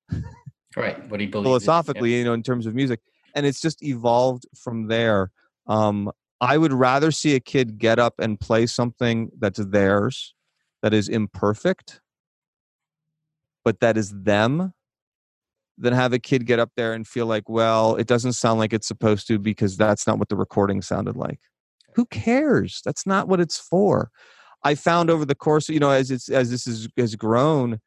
Right. What he believes. philosophically, you know, in terms of music. And it's just evolved from there. Um, I would rather see a kid get up and play something that's theirs, that is imperfect, but that is them, than have a kid get up there and feel like, well, it doesn't sound like it's supposed to because that's not what the recording sounded like. Who cares? That's not what it's for. I found over the course, you know, as it's as this is, has grown,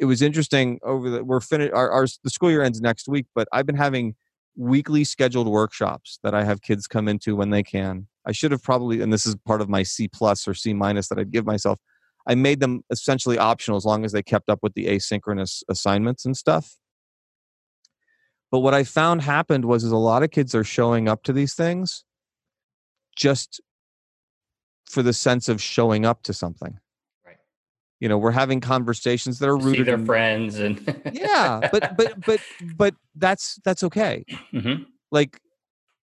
it was interesting. Over the we're finished. Our, our the school year ends next week, but I've been having weekly scheduled workshops that I have kids come into when they can. I should have probably, and this is part of my C plus or C minus that I'd give myself. I made them essentially optional as long as they kept up with the asynchronous assignments and stuff. But what I found happened was is a lot of kids are showing up to these things just for the sense of showing up to something. Right. You know, we're having conversations that are See rooted their in friends and yeah, but but but but that's that's okay. Mhm. Like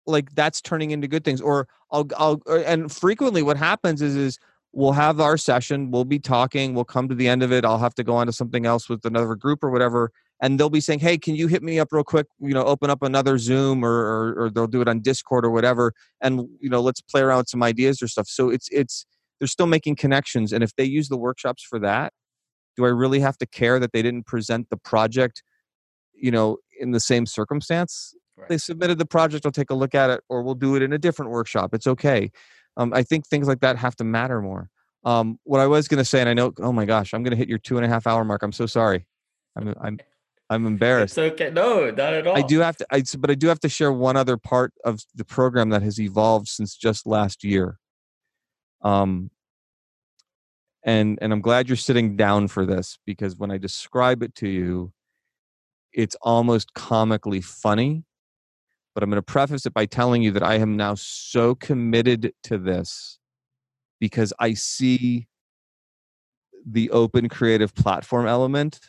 like that's turning into good things. Or I'll I'll and frequently what happens is is we'll have our session, we'll be talking, we'll come to the end of it, I'll have to go on to something else with another group or whatever, and they'll be saying, "Hey, can you hit me up real quick? You know, open up another Zoom, or, or, or they'll do it on Discord or whatever, and you know, let's play around with some ideas or stuff." So it's it's they're still making connections, and if they use the workshops for that, do I really have to care that they didn't present the project, you know, in the same circumstance? Right. They submitted the project. I'll take a look at it, or we'll do it in a different workshop. It's okay. Um, I think things like that have to matter more. Um, what I was going to say, and I know, oh my gosh, I'm going to hit your two and a half hour mark. I'm so sorry. I'm, I'm, I'm embarrassed. It's okay. No, not at all. I do have to, I, but I do have to share one other part of the program that has evolved since just last year. Um, and and I'm glad you're sitting down for this because when I describe it to you, it's almost comically funny. But I'm going to preface it by telling you that I am now so committed to this because I see the open creative platform element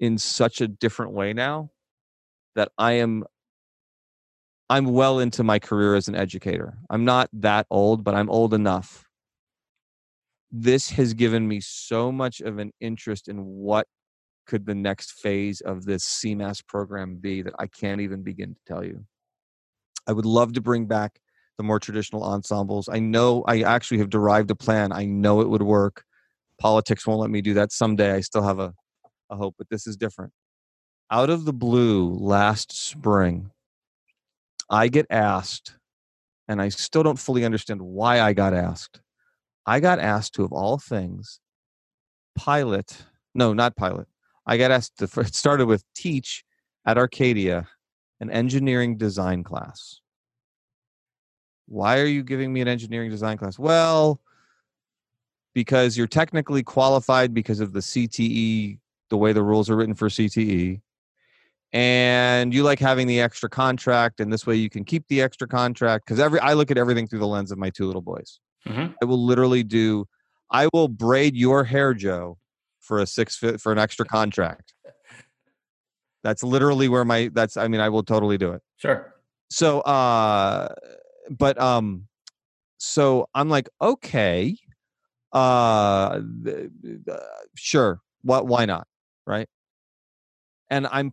in such a different way now that I am I'm well into my career as an educator. I'm not that old, but I'm old enough. This has given me so much of an interest in what could the next phase of this CMAS program be that I can't even begin to tell you. I would love to bring back the more traditional ensembles. I know I actually have derived a plan. I know it would work. Politics won't let me do that someday. I still have a a hope, but this is different. Out of the blue last spring, I get asked, and I still don't fully understand why I got asked. I got asked to, of all things, pilot, no, not pilot. I got asked to, it started with teach at Arcadia an engineering design class. Why are you giving me an engineering design class? Well, because you're technically qualified because of the CTE the way the rules are written for CTE, and you like having the extra contract, and this way you can keep the extra contract. Because every I look at everything through the lens of my two little boys. Mm-hmm. I will literally do. I will braid your hair, Joe, for a six for an extra contract. That's literally where my that's I mean I will totally do it. Sure. So uh but um so I'm like okay uh sure what why not right? And I'm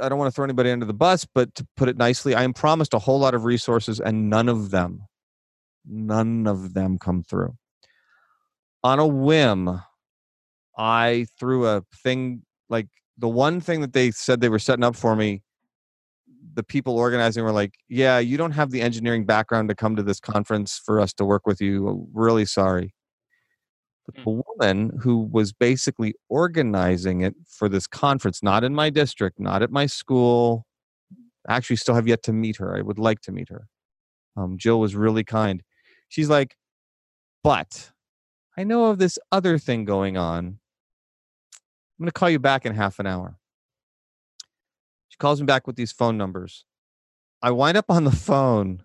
I don't want to throw anybody under the bus, but to put it nicely, I am promised a whole lot of resources and none of them, none of them come through. On a whim, I threw a thing like the one thing that they said they were setting up for me. The people organizing were like, Yeah, you don't have the engineering background to come to this conference for us to work with you. Really sorry. But the mm. woman who was basically organizing it for this conference, not in my district, not at my school, actually still have yet to meet her. I would like to meet her. Um, Jill was really kind. She's like, but I know of this other thing going on. I'm going to call you back in half an hour. She calls me back with these phone numbers. I wind up on the phone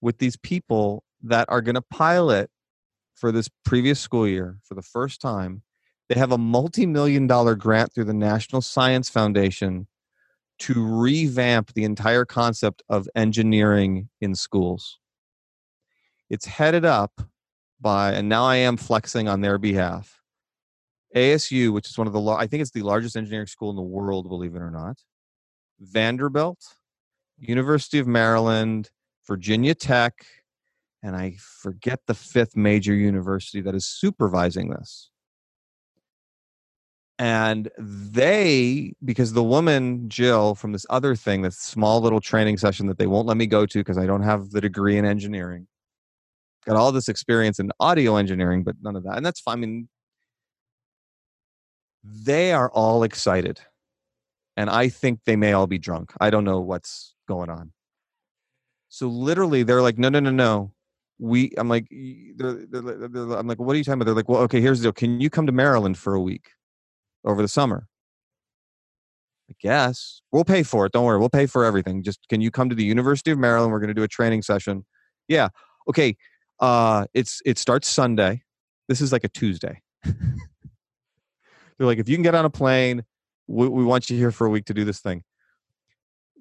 with these people that are going to pilot for this previous school year for the first time. They have a multi million dollar grant through the National Science Foundation to revamp the entire concept of engineering in schools. It's headed up by, and now I am flexing on their behalf, ASU, which is one of the, I think it's the largest engineering school in the world, believe it or not, Vanderbilt, University of Maryland, Virginia Tech, and I forget the fifth major university that is supervising this. And they, because the woman, Jill, from this other thing, this small little training session that they won't let me go to because I don't have the degree in engineering, got all this experience in audio engineering, but none of that. And that's fine. I mean, they are all excited. And I think they may all be drunk. I don't know what's going on. So literally, they're like, no, no, no, no. We i'm like they're, they're, they're, i'm like what are you talking about? They're like well okay here's the deal. Can you come to maryland for a week over the summer? I guess. We'll pay for it. Don't worry. We'll pay for everything. Just can you come to the university of maryland? We're going to do a training session. Yeah. Okay uh it's it starts sunday. This is like a tuesday they're like if you can get on a plane we, we want you here for a week to do this thing.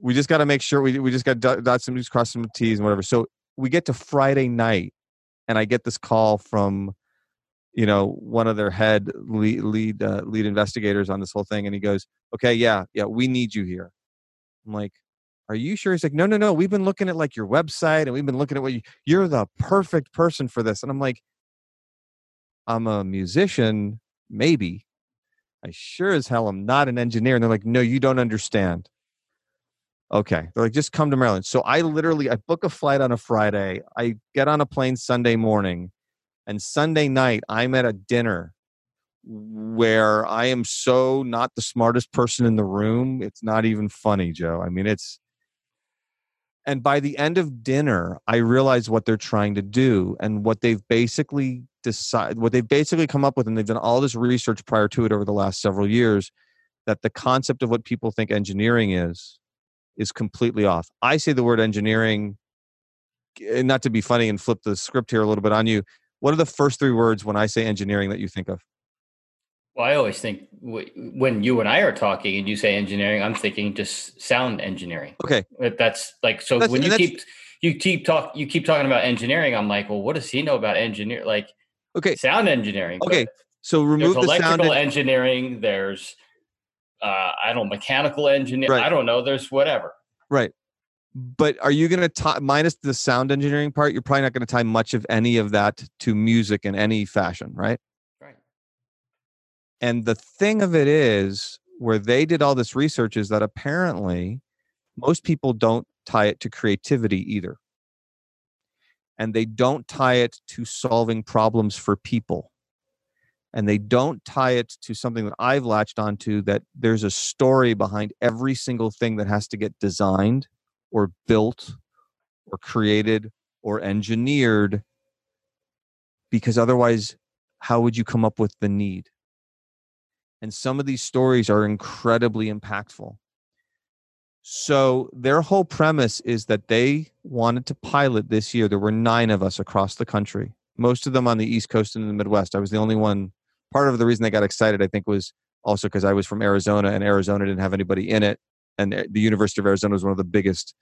We just got to make sure we, we just got dot some cross some t's and whatever. So we get to Friday night and I get this call from you know one of their head lead lead, uh, lead investigators on this whole thing and he goes okay yeah yeah we need you here. I'm like are you sure? He's like no no no we've been looking at like your website and we've been looking at what you you're the perfect person for this. And i'm like i'm a musician maybe i sure as hell am not an engineer and they're like no you don't understand okay they're like just come to maryland so i literally i book a flight on a friday i get on a plane sunday morning and Sunday night, I'm at a dinner where I am so not the smartest person in the room. It's not even funny, Joe. I mean, it's. And by the end of dinner, I realize what they're trying to do and what they've basically decided, what they've basically come up with, and they've done all this research prior to it over the last several years, that the concept of what people think engineering is is completely off. I say the word engineering, eh, not to be funny and flip the script here a little bit on you, what are the first three words when I say engineering that you think of? Well, I always think when you and I are talking and you say engineering, I'm thinking just sound engineering. Okay, that's like so. That's, when you keep you keep talk you keep talking about engineering, I'm like, well, what does he know about engineer? Like, okay, sound engineering. Okay, so remove there's the electrical sound engineering. There's uh, I don't know, mechanical engineer. Right. I don't know. There's whatever. Right but are you going to tie minus the sound engineering part you're probably not going to tie much of any of that to music in any fashion right and the thing of it is where they did all this research is that apparently most people don't tie it to creativity either. And they don't tie it to solving problems for people. And they don't tie it to something that I've latched onto that there's a story behind every single thing that has to get designed or built or created or engineered because otherwise how would you come up with the need and some of these stories are incredibly impactful so their whole premise is that they wanted to pilot this year there were nine of us across the country most of them on the east coast and in the midwest i was the only one part of the reason they got excited i think was also because i was from arizona and arizona didn't have anybody in it and the University of Arizona was one of the biggest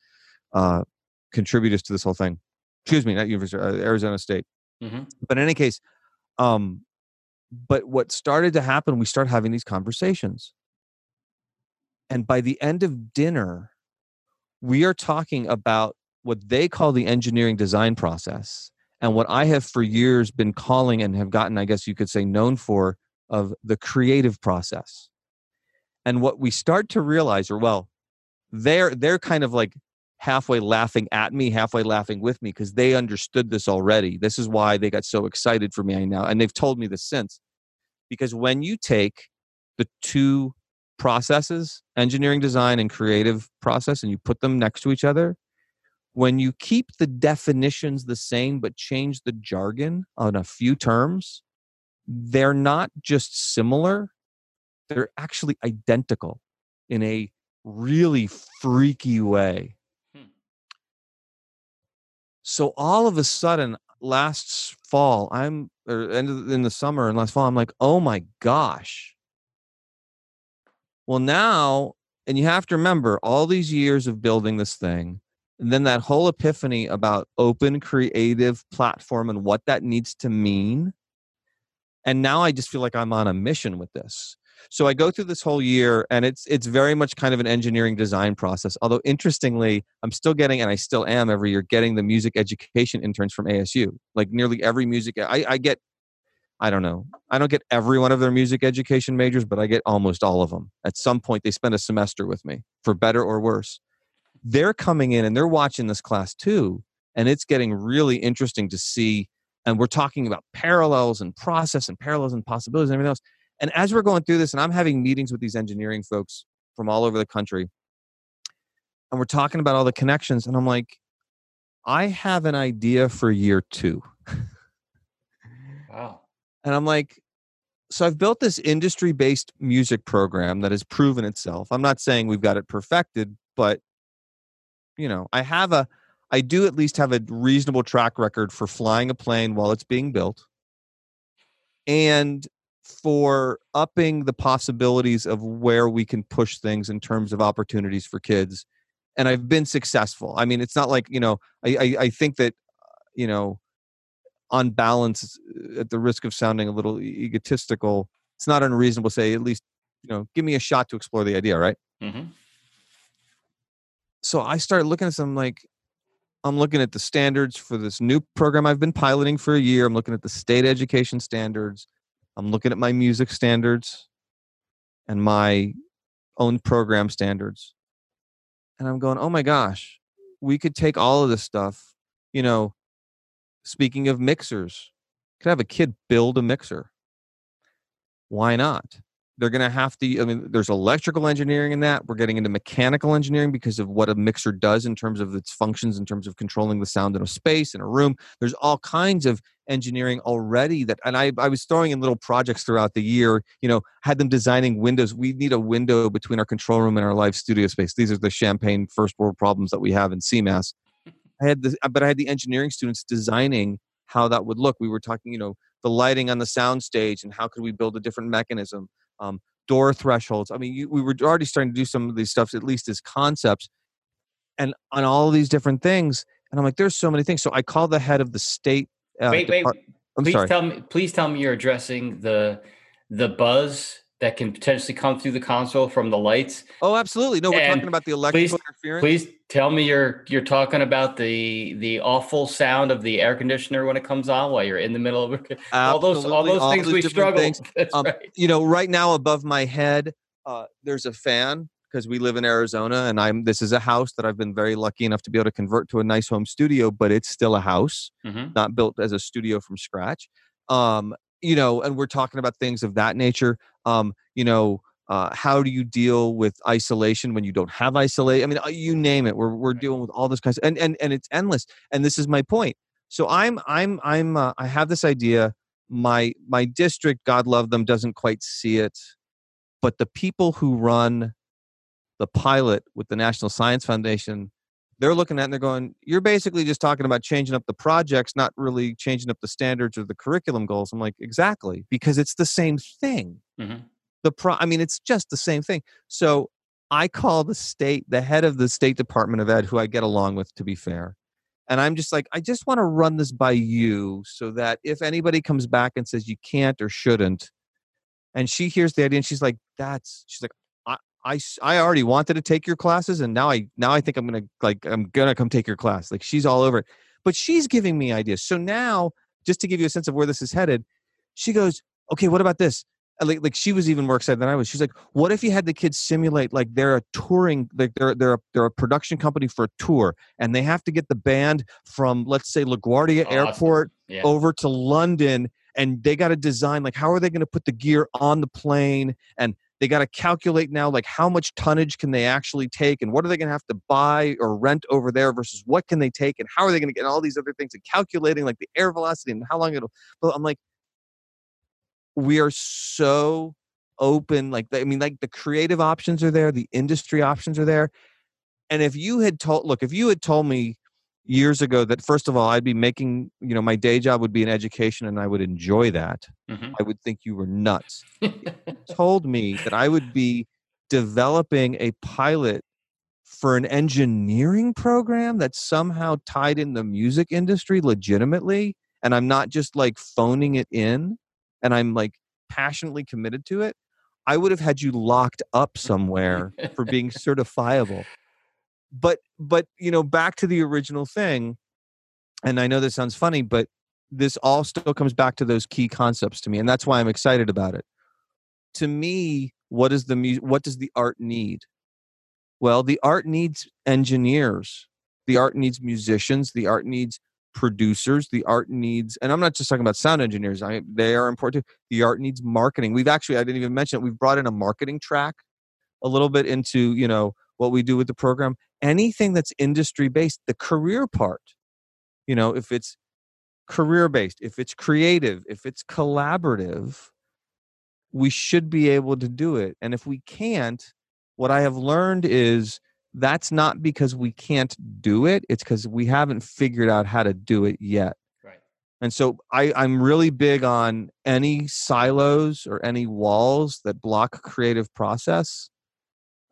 uh, contributors to this whole thing. Excuse me, not University, uh, Arizona State. Mm-hmm. But in any case, um, but what started to happen, we start having these conversations, and by the end of dinner, we are talking about what they call the engineering design process and what I have for years been calling and have gotten, I guess you could say, known for of the creative process. And what we start to realize, or well, they're they're kind of like halfway laughing at me, halfway laughing with me because they understood this already. This is why they got so excited for me now, and they've told me this since. Because when you take the two processes, engineering design and creative process, and you put them next to each other, when you keep the definitions the same but change the jargon on a few terms, they're not just similar, they're actually identical in a really freaky way. So all of a sudden, last fall, I'm or in the summer and last fall, I'm like, oh my gosh. Well, now, and you have to remember all these years of building this thing, and then that whole epiphany about open creative platform and what that needs to mean. And now I just feel like I'm on a mission with this. So I go through this whole year, and it's it's very much kind of an engineering design process. Although interestingly, I'm still getting, and I still am every year getting the music education interns from ASU. Like nearly every music, I, I get. I don't know. I don't get every one of their music education majors, but I get almost all of them. At some point, they spend a semester with me, for better or worse. They're coming in and they're watching this class too, and it's getting really interesting to see. And we're talking about parallels and process and parallels and possibilities and everything else and as we're going through this, and I'm having meetings with these engineering folks from all over the country, and we're talking about all the connections, and I'm like, I have an idea for year two. wow. And I'm like, so I've built this industry based music program that has proven itself. I'm not saying we've got it perfected, but you know, I have a I do at least have a reasonable track record for flying a plane while it's being built. And for upping the possibilities of where we can push things in terms of opportunities for kids and i've been successful i mean it's not like you know i i, I think that you know on balance at the risk of sounding a little egotistical, it's not unreasonable to say at least you know give me a shot to explore the idea, right? hmm So I started looking at some like I'm looking at the standards for this new program I've been piloting for a year. I'm looking at the state education standards. I'm looking at my music standards and my own program standards. And I'm going, oh my gosh, we could take all of this stuff. You know, speaking of mixers, could have a kid build a mixer. Why not? They're going to have to, I mean, there's electrical engineering in that. We're getting into mechanical engineering because of what a mixer does in terms of its functions, in terms of controlling the sound in a space, in a room. There's all kinds of engineering already that and I, I was throwing in little projects throughout the year you know had them designing windows we need a window between our control room and our live studio space these are the champagne first world problems that we have in cmas i had the but i had the engineering students designing how that would look we were talking you know the lighting on the sound stage and how could we build a different mechanism um, door thresholds i mean you, we were already starting to do some of these stuff at least as concepts and on all of these different things and i'm like there's so many things so i called the head of the state uh, wait, wait. depart- I'm please sorry. tell me. Please tell me you're addressing the the buzz that can potentially come through the console from the lights. Oh, absolutely. No, we're And talking about the electrical interference. Please tell me you're you're talking about the the awful sound of the air conditioner when it comes on while you're in the middle of it. All those all those all things we struggle. things. Um, right. You know, right now above my head, uh, there's a fan because we live in Arizona, and I'm. This is a house that I've been very lucky enough to be able to convert to a nice home studio, but it's still a house, hmm not built as a studio from scratch. Um, you know, and we're talking about things of that nature. Um, you know. Uh, how do you deal with isolation when you don't have isolation? I mean, uh, you name it. We're we're dealing with all this kinds, and and and it's endless. And this is my point. So I'm I'm I'm uh, I have this idea. My my district, God love them, doesn't quite see it, but the people who run the pilot with the National Science Foundation, they're looking at it and they're going, "You're basically just talking about changing up the projects, not really changing up the standards or the curriculum goals." I'm like, "Exactly, because it's the same thing." hmm the pro i mean it's just the same thing. So i call the state the head of the state department of ed who i get along with to be fair and i'm just like i just want to run this by you so that if anybody comes back and says you can't or shouldn't and she hears the idea and she's like that's she's like I, I, I already wanted to take your classes and now i now i think i'm gonna like i'm gonna come take your class. Like she's all over it but she's giving me ideas. So now just to give you a sense of where this is headed she goes okay what about this Uh, like, like she was even more excited than I was. She's like, "What if you had the kids simulate like they're a touring, like they're they're a, they're a production company for a tour, and they have to get the band from let's say LaGuardia oh, Awesome. Airport Yeah. over to London, and they got to design like how are they going to put the gear on the plane, and they got to calculate now like how much tonnage can they actually take, and what are they going to have to buy or rent over there versus what can they take, and how are they going to get all these other things, and calculating like the air velocity and how long it'll. But I'm like we are so open like i mean like the creative options are there the industry options are there and if you had told look if you had told me years ago that first of all i'd be making you know my day job would be in education and i would enjoy that Mhm. i would think you were nuts told me that i would be developing a pilot for an engineering program that's somehow tied in the music industry legitimately and i'm not just like phoning it in and i'm like passionately committed to it i would have had you locked up somewhere for being certifiable. But but you know back to the original thing and i know this sounds funny but this all still comes back to those key concepts to me and that's why i'm excited about it. To me what is the mu- what does the art need? Well the art needs engineers the art needs musicians the art needs producers the art needs and i'm not just talking about sound engineers I, they are important the art needs marketing. We've actually i didn't even mention it we've brought in a marketing track a little bit into you know what we do with the program. Anything that's industry based the career part you know if it's career based if it's creative if it's collaborative we should be able to do it. And if we can't what i have learned is that's not because we can't do it it's because we haven't figured out how to do it yet right. and so I, I'm really big on any silos or any walls that block creative process.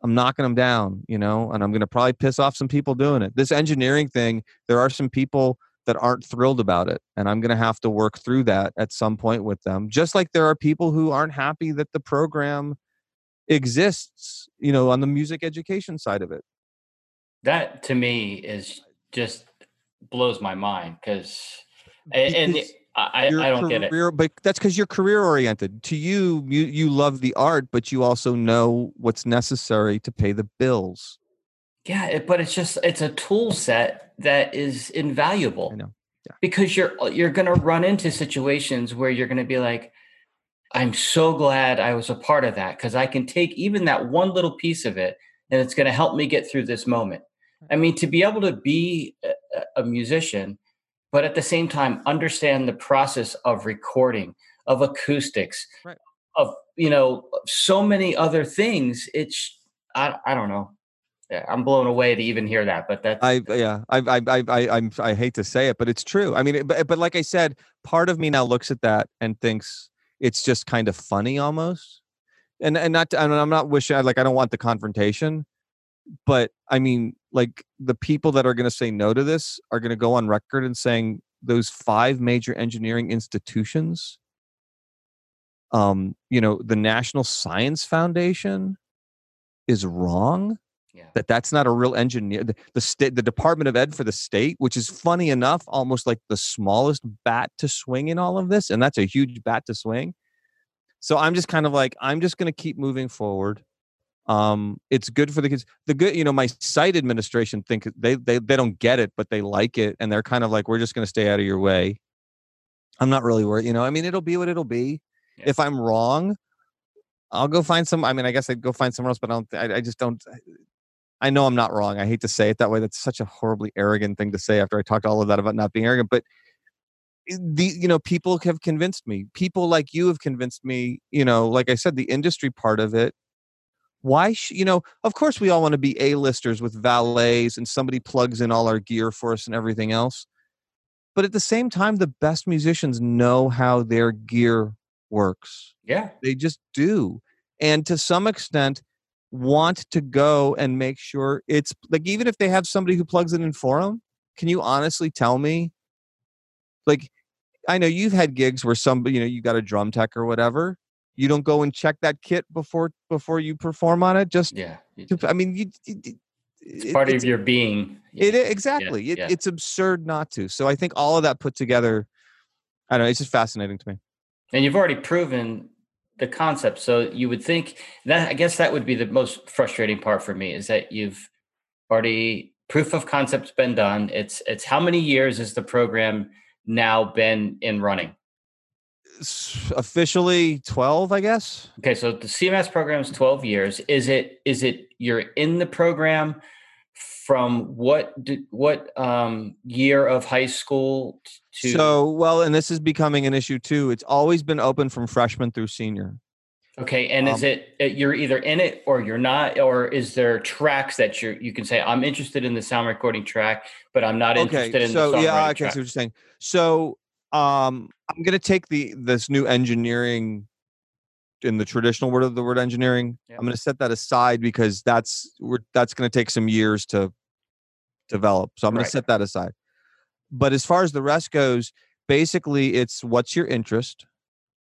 I'm knocking them down, you know, and I'm going to probably piss off some people doing it. This engineering thing, there are some people that aren't thrilled about it and i'm going to have to work through that at some point with them just like there are people who aren't happy that the program exists you know on the music education side of it that to me is just blows my mind because and, I, I don't career, get it. But that's because you're career oriented. To you, you you love the art, but you also know what's necessary to pay the bills. Yeah, it, but it's just it's a tool set that is invaluable. I know. Yeah. Because you're uh, you're going to run into situations where you're going to be like, I'm so glad I was a part of that because I can take even that one little piece of it, and it's going to help me get through this moment. I mean, to be able to be a, musician, but at the same time understand the process of recording, of acoustics, right. of you know so many other things. It's I I don't know. I'm blown away to even hear that. But that I yeah I I I I I'm, I hate to say it, but it's true. I mean, but but like I said, part of me now looks at that and thinks it's just kind of funny almost. And and not and I'm not wishing like I don't want the confrontation, but I mean like the people that are going to say no to this are going to go on record and saying those five major engineering institutions um you know the National Science Foundation is wrong yeah. that that's not a real engineer the, the state the department of ed for the state which is funny enough almost like the smallest bat to swing in all of this and that's a huge bat to swing so i'm just kind of like i'm just going to keep moving forward um it's good for the kids the good you know my site administration think they they, they don't get it but they like it and they're kind of like we're just going to stay out of your way i'm not really worried you know i mean it'll be what it'll be yeah. if i'm wrong i'll go find some i mean i guess i'd go find somewhere else but i don't I, I just don't I know I'm not wrong. I hate to say it that way. That's such a horribly arrogant thing to say after I talked all of that about not being arrogant. But the you know people have convinced me. People like you have convinced me. You know, like I said, the industry part of it. Why, sh- you know, of course we all want to be A-listers with valets and somebody plugs in all our gear for us and everything else. But at the same time, the best musicians know how their gear works. Yeah. They just do. And to some extent, want to go and make sure it's like even if they have somebody who plugs it in for them can you honestly tell me like i know you've had gigs where somebody you know you got a drum tech or whatever you don't go and check that kit before before you perform on it just yeah to, i mean you, it, it's part it's, of your being it exactly yeah, it, it's absurd not to so i think all of that put together i don't know it's just fascinating to me and you've already proven the concept. So you would think that I guess that would be the most frustrating part for me is that you've already proof of concept's been done. It's it's how many years has the program now been in running? Officially 12, I guess. Okay, so the CMAS program is 12 years. Is it is it you're in the program from what what um, year of high school to so well and this is becoming an issue too it's always been open from freshman through senior okay and um, is it uh, you're either in it or you're not or is there tracks that you you can say i'm interested in the sound recording track but i'm not okay, interested in so the yeah okay track. so what you're saying so um i'm going to take the this new engineering in the traditional word of the word engineering i'm going to set that aside because that's we're that's going to take some years to develop so i'm right. to set that aside but as far as the rest goes basically it's what's your interest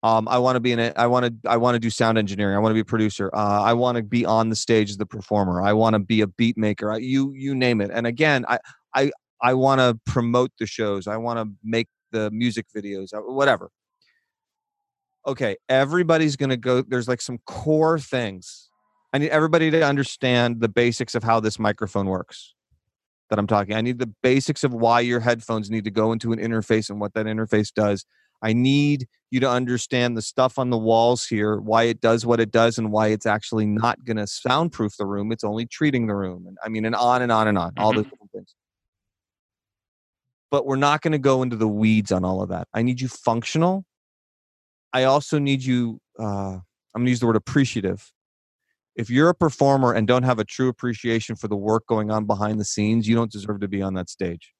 um, I want to be in it. I want to. I want to do sound engineering. I want to be a producer. Uh, I want to be on the stage as the performer. I want to be a beat maker. I, you you name it. And again, I I I want to promote the shows. I want to make the music videos. Uh, whatever okay, everybody's going to go. There's like some core things. I need everybody to understand the basics of how this microphone works that I'm talking. I need the basics of why your headphones need to go into an interface and what that interface does. I need you to understand the stuff on the walls here, why it does what it does, and why it's actually not going to soundproof the room. It's only treating the room. And I mean, and on and on and on, mm-hmm. all those different things. But we're not going to go into the weeds on all of that. I need you functional I also need you. Uh, I'm going to use the word appreciative. If you're a performer and don't have a true appreciation for the work going on behind the scenes, you don't deserve to be on that stage.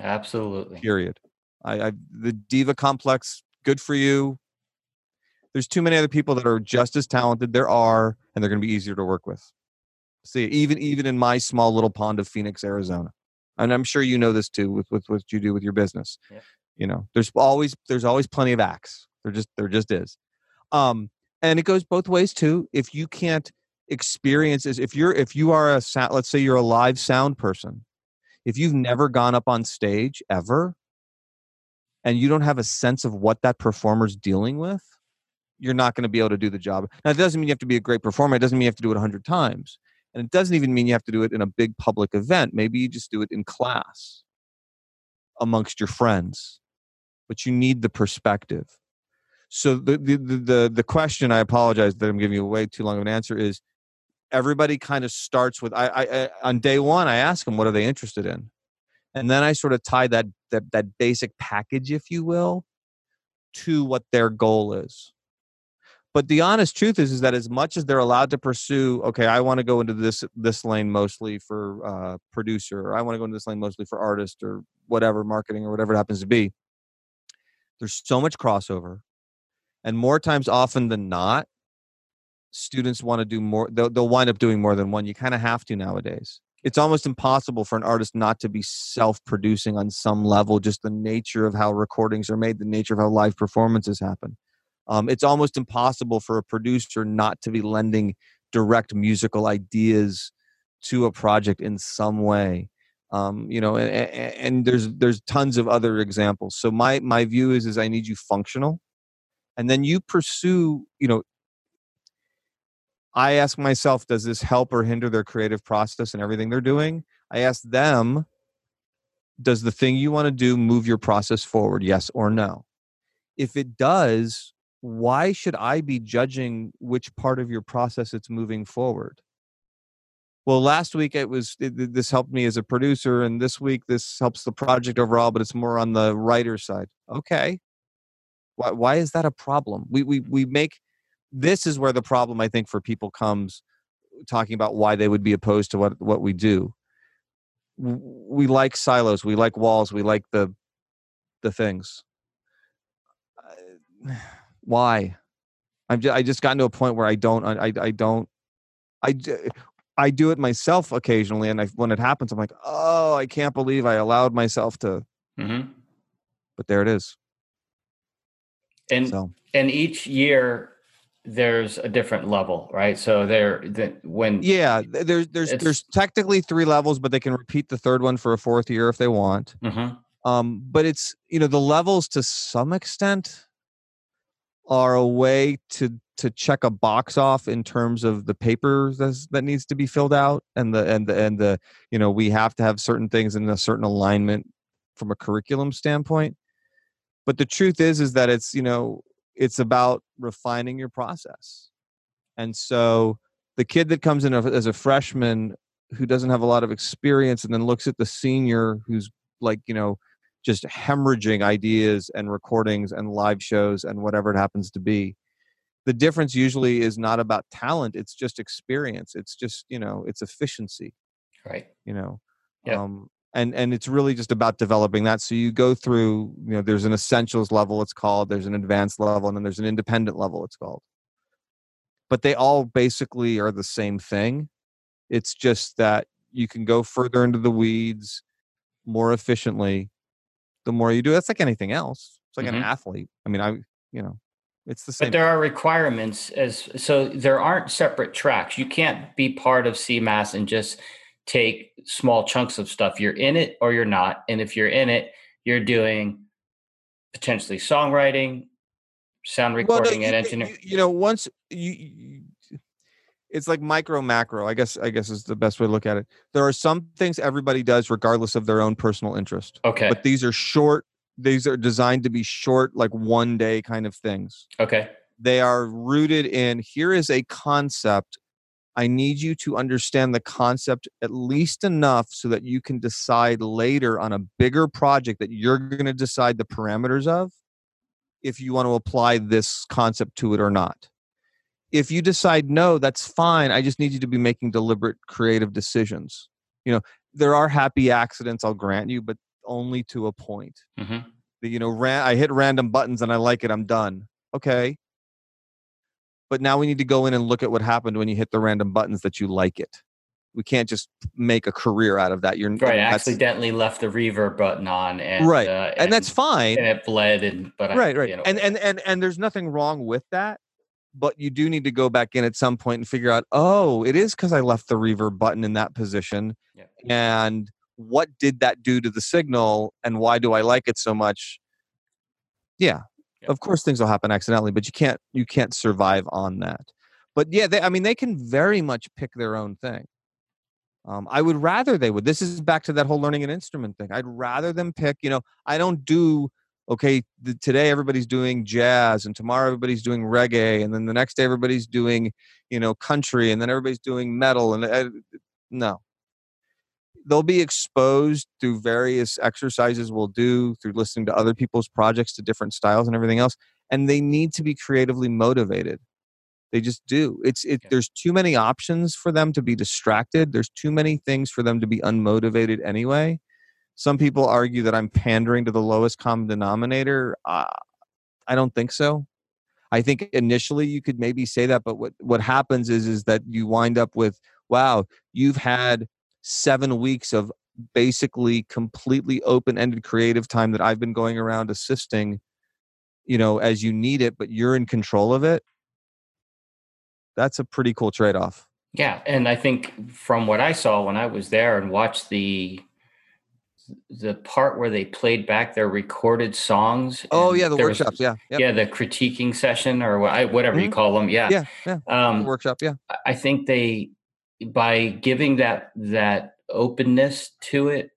Absolutely. Period. I, I the diva complex. Good for you. There's too many other people that are just as talented. There are, and they're going to be easier to work with. See, even even in my small little pond of Phoenix, Arizona, and I'm sure you know this too with with what you do with your business. Yeah. You know, there's always there's always plenty of acts. There just there just is. Um, and it goes both ways too. If you can't experience is if you're if you are a sound, let's say you're a live sound person, if you've never gone up on stage ever, and you don't have a sense of what that performer's dealing with, you're not going to be able to do the job. Now, it doesn't mean you have to be a great performer. It doesn't mean you have to do it 100 times. And it doesn't even mean you have to do it in a big public event. Maybe you just do it in class amongst your friends, but you need the perspective. So the, the, the, the question, I apologize that I'm giving you way too long of an answer, is everybody kind of starts with, I, I, I on day one, I ask them, what are they interested in? And then I sort of tie that, that, that basic package, if you will, to what their goal is but the honest truth is is that as much as they're allowed to pursue okay i want to go into this this lane mostly for uh, producer or i want to go into this lane mostly for artist or whatever marketing or whatever it happens to be there's so much crossover and more times often than not students want to do more they'll, they'll wind up doing more than one you kind of have to nowadays. It's almost impossible for an artist not to be self-producing on some level just the nature of how recordings are made the nature of how live performances happen um, it's almost impossible for a producer not to be lending direct musical ideas to a project in some way. Um, you know and, and, there's there's tons of other examples. So my my view is is i need you functional and then you pursue you know i ask myself does this help or hinder their creative process and everything they're doing? I ask them does the thing you want to do move your process forward yes or no? If it does why should I be judging which part of your process it's moving forward? Well, last week it was it, this helped me as a producer, and this week this helps the project overall, but it's more on the writer side. Okay, why why is that a problem? We we we make this is where the problem I think for people comes talking about why they would be opposed to what what we do. We like silos, we like walls, we like the the things. Why? I'm just, I just gotten to a point where I don't I I don't I I do it myself occasionally, and I, when it happens, I'm like, oh, I can't believe I allowed myself to. Mm-hmm. But there it is. And so. and each year there's a different level, right? So there, the, when yeah, there's there's there's technically three levels, but they can repeat the third one for a fourth year if they want. Mm-hmm. Um, but it's you know the levels to some extent are a way to to check a box off in terms of the paper that needs to be filled out and the and the and the you know we have to have certain things in a certain alignment from a curriculum standpoint. But the truth is is that it's you know it's about refining your process. And so the kid that comes in as a freshman who doesn't have a lot of experience and then looks at the senior who's like you know just hemorrhaging ideas and recordings and live shows and whatever it happens to be. The difference usually is not about talent it's just experience it's just you know it's efficiency. Right. You know yeah. um and and it's really just about developing that so you go through you know there's an essentials level it's called there's an advanced level and then there's an independent level it's called. But they all basically are the same thing. It's just that you can go further into the weeds more efficiently the more you do. That's like anything else. It's like mm-hmm. an athlete. I mean, I you know, it's the same. But there are requirements as so there aren't separate tracks. You can't be part of CMAS and just take small chunks of stuff. You're in it or you're not. And if you're in it, you're doing potentially songwriting, sound recording, well, no, and engineering. You, you know, once you, you it's like micro macro i guess i guess is the best way to look at it. There are some things everybody does regardless of their own personal interest okay. but these are short these are designed to be short like one day kind of things. Okay. They are rooted in here is a concept. I need you to understand the concept at least enough so that you can decide later on a bigger project that you're going to decide the parameters of if you want to apply this concept to it or not if you decide no that's fine i just need you to be making deliberate creative decisions you know there are happy accidents i'll grant you but only to a point mm-hmm. you know ran, i hit random buttons and i like it i'm done okay but now we need to go in and look at what happened when you hit the random buttons that you like it we can't just make a career out of that. You're right. I accidentally left the reverb button on, and right, uh, and, and, that's fine. And it bled, and but right, I, right, you know, and and and and there's nothing wrong with that. But you do need to go back in at some point and figure out, oh, it is because I left the reverb button in that position, yeah. and what did that do to the signal, and why do I like it so much? Yeah, of course things will happen accidentally, but you can't you can't survive on that. But yeah, they, I mean, they can very much pick their own thing. Um, I would rather they would. This is back to that whole learning an instrument thing. I'd rather them pick. You know, I don't do okay. The, today everybody's doing jazz, and tomorrow everybody's doing reggae, and then the next day everybody's doing you know country, and then everybody's doing metal. And uh, no, they'll be exposed through various exercises we'll do through listening to other people's projects to different styles and everything else, and they need to be creatively motivated. They just do. It's it. There's too many options for them to be distracted. There's too many things for them to be unmotivated anyway. Some people argue that I'm pandering to the lowest common denominator. Uh, I don't think so. I think initially you could maybe say that, but what what happens is is that you wind up with wow, you've had seven weeks of basically completely open-ended creative time that I've been going around assisting, you know, as you need it, but you're in control of it that's a pretty cool trade off. Yeah, and I think from what I saw when I was there and watched the the part where they played back their recorded songs. Oh yeah, the workshops. Was, yeah, yep. yeah, the critiquing session or whatever mm-hmm. you call them. Yeah, yeah, yeah. Um, workshop. Yeah, I think they by giving that that openness to it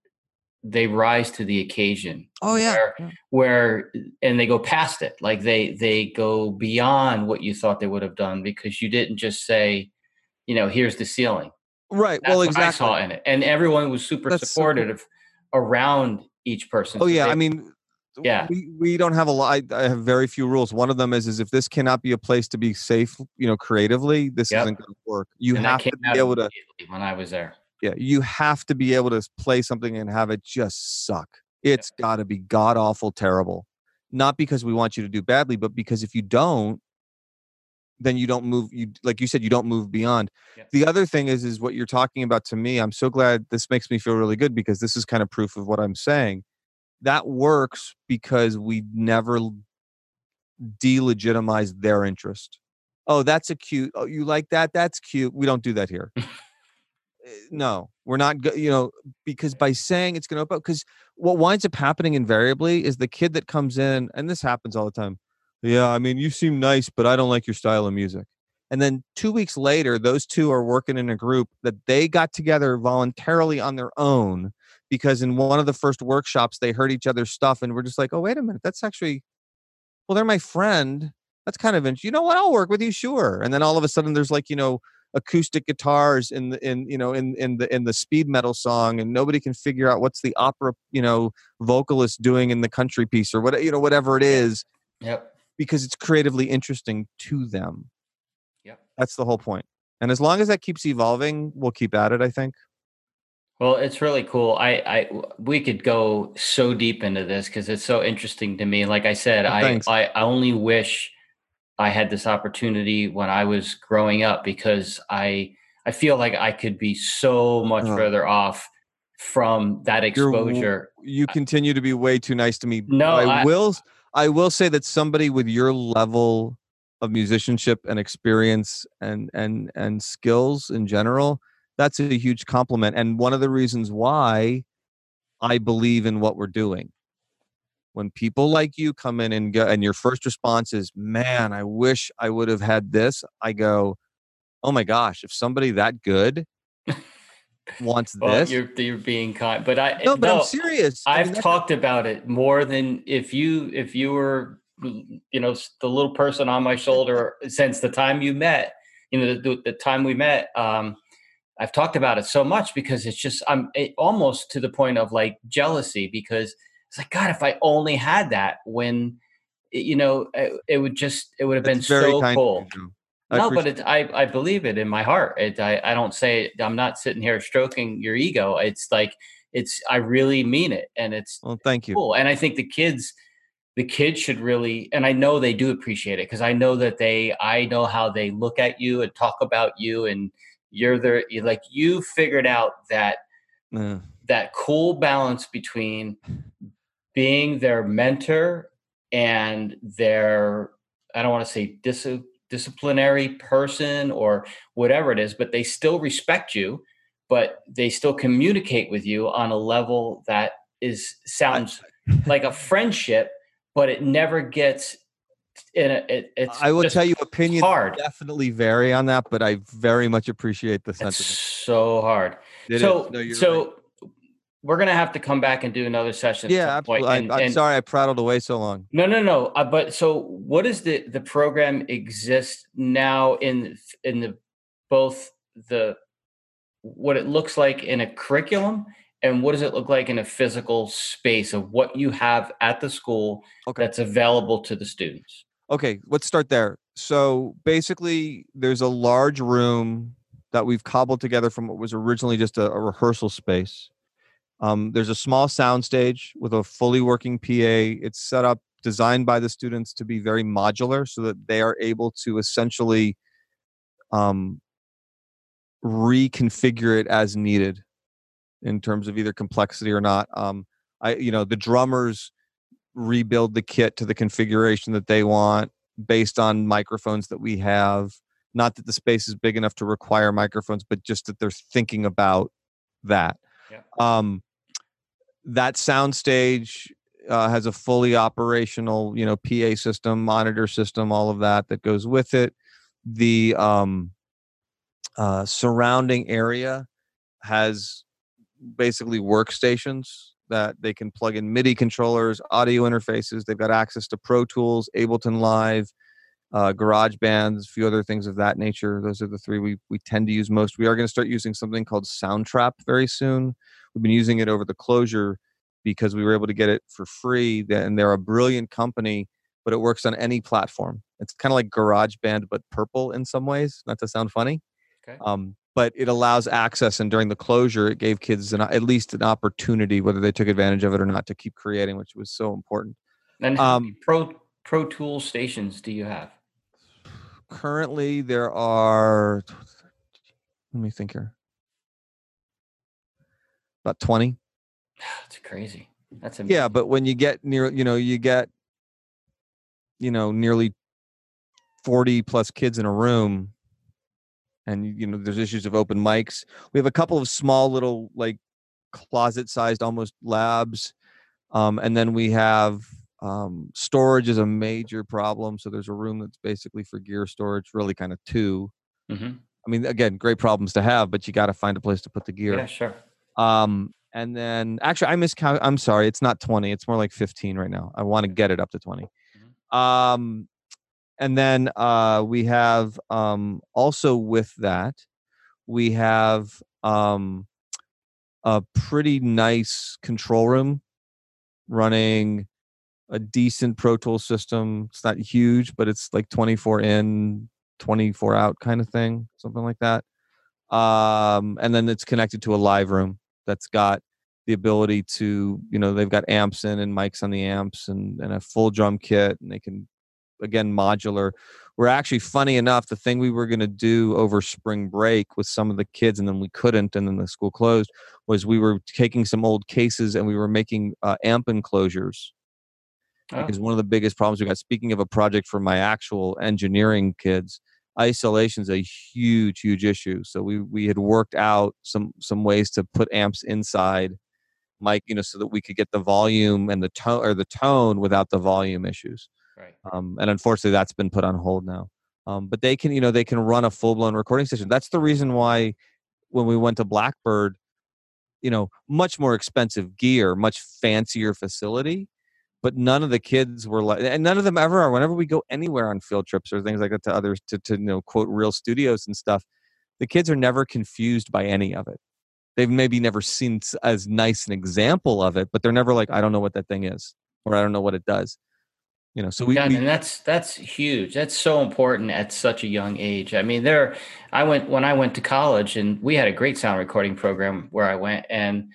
they rise to the occasion. Oh yeah. Where, yeah. where, and they go past it. Like they they go beyond what you thought they would have done because you didn't just say, you know, here's the ceiling. Right. That's well, exactly. I saw in it, and everyone was super That's supportive so cool. Around each person. Oh so yeah, they, I mean, yeah, we, we don't have a lot. I have very few rules. One of them is is if this cannot be a place to be safe, you know, creatively, this yep. isn't going to work. You and have to be able to. When I was there, yeah, you have to be able to play something and have it just suck. It's yeah. got to be god awful terrible. Not because we want you to do badly, but because if you don't, then you don't move you like you said you don't move beyond. The other thing is is what you're talking about to me. I'm so glad this makes me feel really good because this is kind of proof of what I'm saying. That works because we never delegitimize their interest. Oh, that's a cute. Oh, you like that? That's cute. We don't do that here. Eh, no, we're not, you know, because by saying it's going to open because what winds up happening invariably is the kid that comes in, and this happens all the time. Yeah, I mean, you seem nice, but I don't like your style of music. And then two weeks later, those two are working in a group that they got together voluntarily on their own because in one of the first workshops, they heard each other's stuff and we're just like, oh, wait a minute, that's actually, well, they're my friend. That's kind of, interesting. you know what, I'll work with you, sure. And then all of a sudden, there's like, you know, acoustic guitars in the in you know in in the in the speed metal song and nobody can figure out what's the opera you know vocalist doing in the country piece or what you know whatever it is yep because it's creatively interesting to them yep that's the whole point. and as long as that keeps evolving we'll keep at it i think well it's really cool i i we could go so deep into this because it's so interesting to me like i said oh, I, I i only wish I had this opportunity when I was growing up because I I feel like I could be so much uh, further off from that exposure. You continue to be way too nice to me. No, I, I will. I will say that somebody with your level of musicianship and experience and and and skills in general, that's a huge compliment. And one of the reasons why I believe in what we're doing when people like you come in and go and your first response is man i wish i would have had this i go oh my gosh if somebody that good wants well, this. you're, you're being kind but i no but no, i'm serious i've I mean, talked about it more than if you if you were you know the little person on my shoulder since the time you met you know the, the time we met um i've talked about it so much because it's just i'm it, almost to the point of like jealousy because it's like God, if I only had that when you know it, it would just it would have been so cool. No, but it, I I believe it in my heart. It, I I don't say I'm not sitting here stroking your ego. It's like it's I really mean it, and it's well. Thank you. Cool, and I think the kids the kids should really and i know they do appreciate it because i know that they i know how they look at you and talk about you and you're the you like you figured out that Uh, that cool balance between being their mentor and their I don't want to say dis- disciplinary person or whatever it is, but they still respect you, but they still communicate with you on a level that is sounds like a friendship, but it never gets in a, it, it's I will tell you, opinions hard. definitely vary on that, but I very much appreciate the It's sentiment. so hard. It so No, so right. We're gonna have to come back and do another session. yeah, absolutely. and- I, I'm and- sorry I prattled away so long. No, no, no. Uh, but so, what does the the program exist now in in the both the what it looks like in a curriculum and what does it look like in a physical space of what you have at the school Okay. that's available to the students? Okay, let's start there. So basically, there's a large room that we've cobbled together from what was originally just a, a rehearsal space. Um, there's a small sound stage with a fully working PA. It's set up, designed by the students to be very modular so that they are able to essentially um, reconfigure it as needed in terms of either complexity or not. Um, I, you know, the drummers rebuild the kit to the configuration that they want based on microphones that we have. Not that the space is big enough to require microphones, but just that they're thinking about that. Yeah. Um, that soundstage uh, has a fully operational, you know, PA system, monitor system, all of that that goes with it. The um, uh, surrounding area has basically workstations that they can plug in MIDI controllers, audio interfaces. They've got access to Pro Tools, Ableton Live, uh, Garage Bands, a few other things of that nature. Those are the three we, we tend to use most. We are going to start using something called Soundtrap very soon. We've been using it over the closure because we were able to get it for free. And they're a brilliant company, but it works on any platform. It's kind of like Garage Band, but purple in some ways, not to sound funny Okay. um, but it allows access and during the closure it gave kids an, at least an opportunity whether they took advantage of it or not to keep creating which was so important And how many um, pro Pro Tool stations do you have? currently there are let me think here about 20 That's crazy. That's amazing. yeah but when you get near you know you get you know nearly 40 plus kids in a room and you know there's issues of open mics we have a couple of small little like closet sized almost labs um, and then we have um, storage is a major problem so there's a room that's basically for gear storage really kind of two Mhm. i mean again great problems to have but you got to find a place to put the gear Yeah, sure. Um, and then actually I miscount. I'm sorry, it's not 20. It's more like 15 right now. I want to get it up to 20. Um, and then uh, we have um, also with that we have um, a pretty nice control room running a decent Pro Tool system. It's not huge, but it's like 24 in, 24 out kind of thing, something like that. Um, and then it's connected to a live room that's got the ability to, you know, they've got amps in and mics on the amps and, and a full drum kit, and they can, again, modular. We're actually, funny enough, the thing we were going to do over spring break with some of the kids, and then we couldn't, and then the school closed, was we were taking some old cases and we were making uh, amp enclosures Oh, because one of the biggest problems we got speaking of a project for my actual engineering kids isolation is a huge huge issue. So we we had worked out some some ways to put amps inside mic you know so that we could get the volume and the tone or the tone without the volume issues. Right. um, and unfortunately that's been put on hold now. Um, but they can you know they can run a full-blown recording session. That's the reason why when we went to blackbird you know much more expensive gear much fancier facility but none of the kids were like and none of them ever are whenever we go anywhere on field trips or things like that to others to, to you know quote real studios and stuff the kids are never confused by any of it they've maybe never seen as nice an example of it but they're never like i don't know what that thing is or i don't know what it does you know so we, Yeah, we and that's that's huge. That's so important at such a young age. I mean, there I went when I went to college and we had a great sound recording program where I went and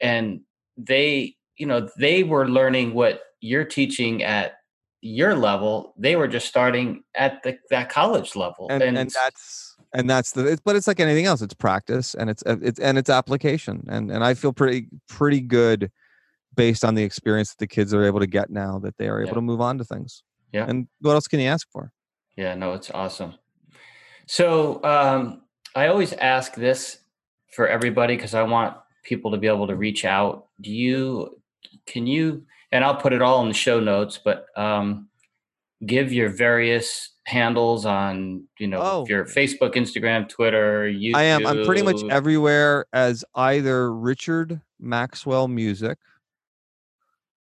and they, you know, they were learning what you're teaching at your level. They were just starting at the that college level. and, and that's and that's the it's, but it's like anything else it's practice and it's uh, it's and it's application and and i feel pretty pretty good based on the experience that the kids are able to get now that they are able Yeah. to move on to things Yeah. and what else can you ask for Yeah, no, it's awesome. So um, I always ask this for everybody because I want people to be able to reach out. Do you, can you, and I'll put it all in the show notes, but um, give your various handles on, you know, Oh. your Facebook, Instagram, Twitter, YouTube. i am i'm pretty much everywhere as either richard maxwell music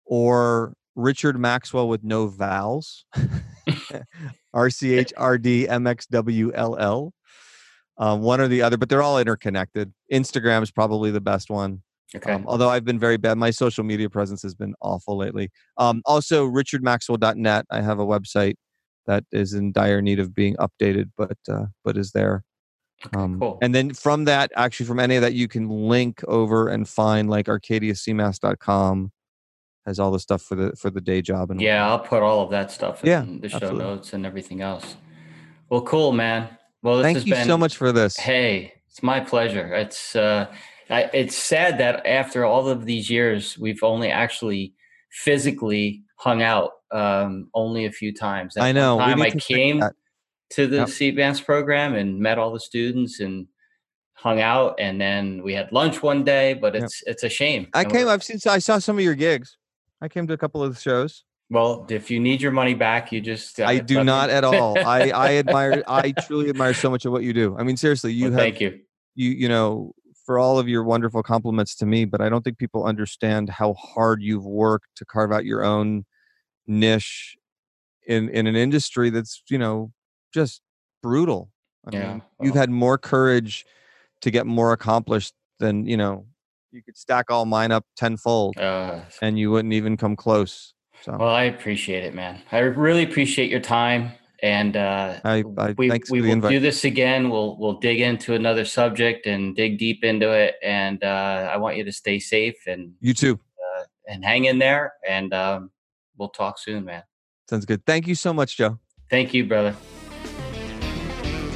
or richard maxwell with no vowels r-c-h-r-d-m-x-w-l-l um, one or the other but they're all interconnected instagram is probably the best one Okay. Um, although I've been very bad, my social media presence has been awful lately. Um, also, richardmaxwell.net. I have a website that is in dire need of being updated, but uh, but is there. Um, cool. And then from that, actually, from any of that, you can link over and find like ArcadiaCMass.com has all the stuff for the for the day job and yeah, I'll put all of that stuff in Yeah, the show absolutely. notes and everything else. Well, cool, man. Well, this Thank has you been so much for this. Hey, it's my pleasure. It's uh, I, it's sad that after all of these years, we've only actually physically hung out um, only a few times. That I know. Time I to came to the Yep. CMAS program and met all the students and hung out, and then we had lunch one day. But Yep. it's it's a shame. I And came. I've seen. I saw some of your gigs. I came to a couple of the shows. Well, if you need your money back, you just I do me- not at all. I I admire. I truly admire so much of what you do. I mean, seriously, you Well, have thank you. you you know for all of your wonderful compliments to me but i don't think people understand how hard you've worked to carve out your own niche in in an industry that's you know just brutal. I Yeah, mean you've had more courage to get more accomplished than you know you could stack all mine up tenfold Uh, and you wouldn't even come close so. Well, I appreciate it, man. I really appreciate your time, and uh, I- I- we thanks we will invite. do this again. We'll we'll dig into another subject and dig deep into it. And uh, I want you to stay safe and you too and hang in there. And um, we'll talk soon, man. sounds good thank you so much joe Thank you, brother.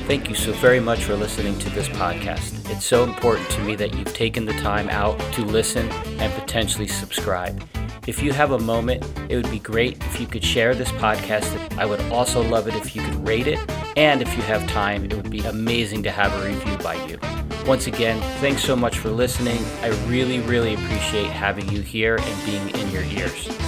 Thank you so very much for listening to this podcast. It's so important to me that you've taken the time out to listen and potentially subscribe. If you have a moment, it would be great if you could share this podcast. I would also love it if you could rate it. And if you have time, it would be amazing to have a review by you. Once again, thanks so much for listening. I really, really appreciate having you here and being in your ears.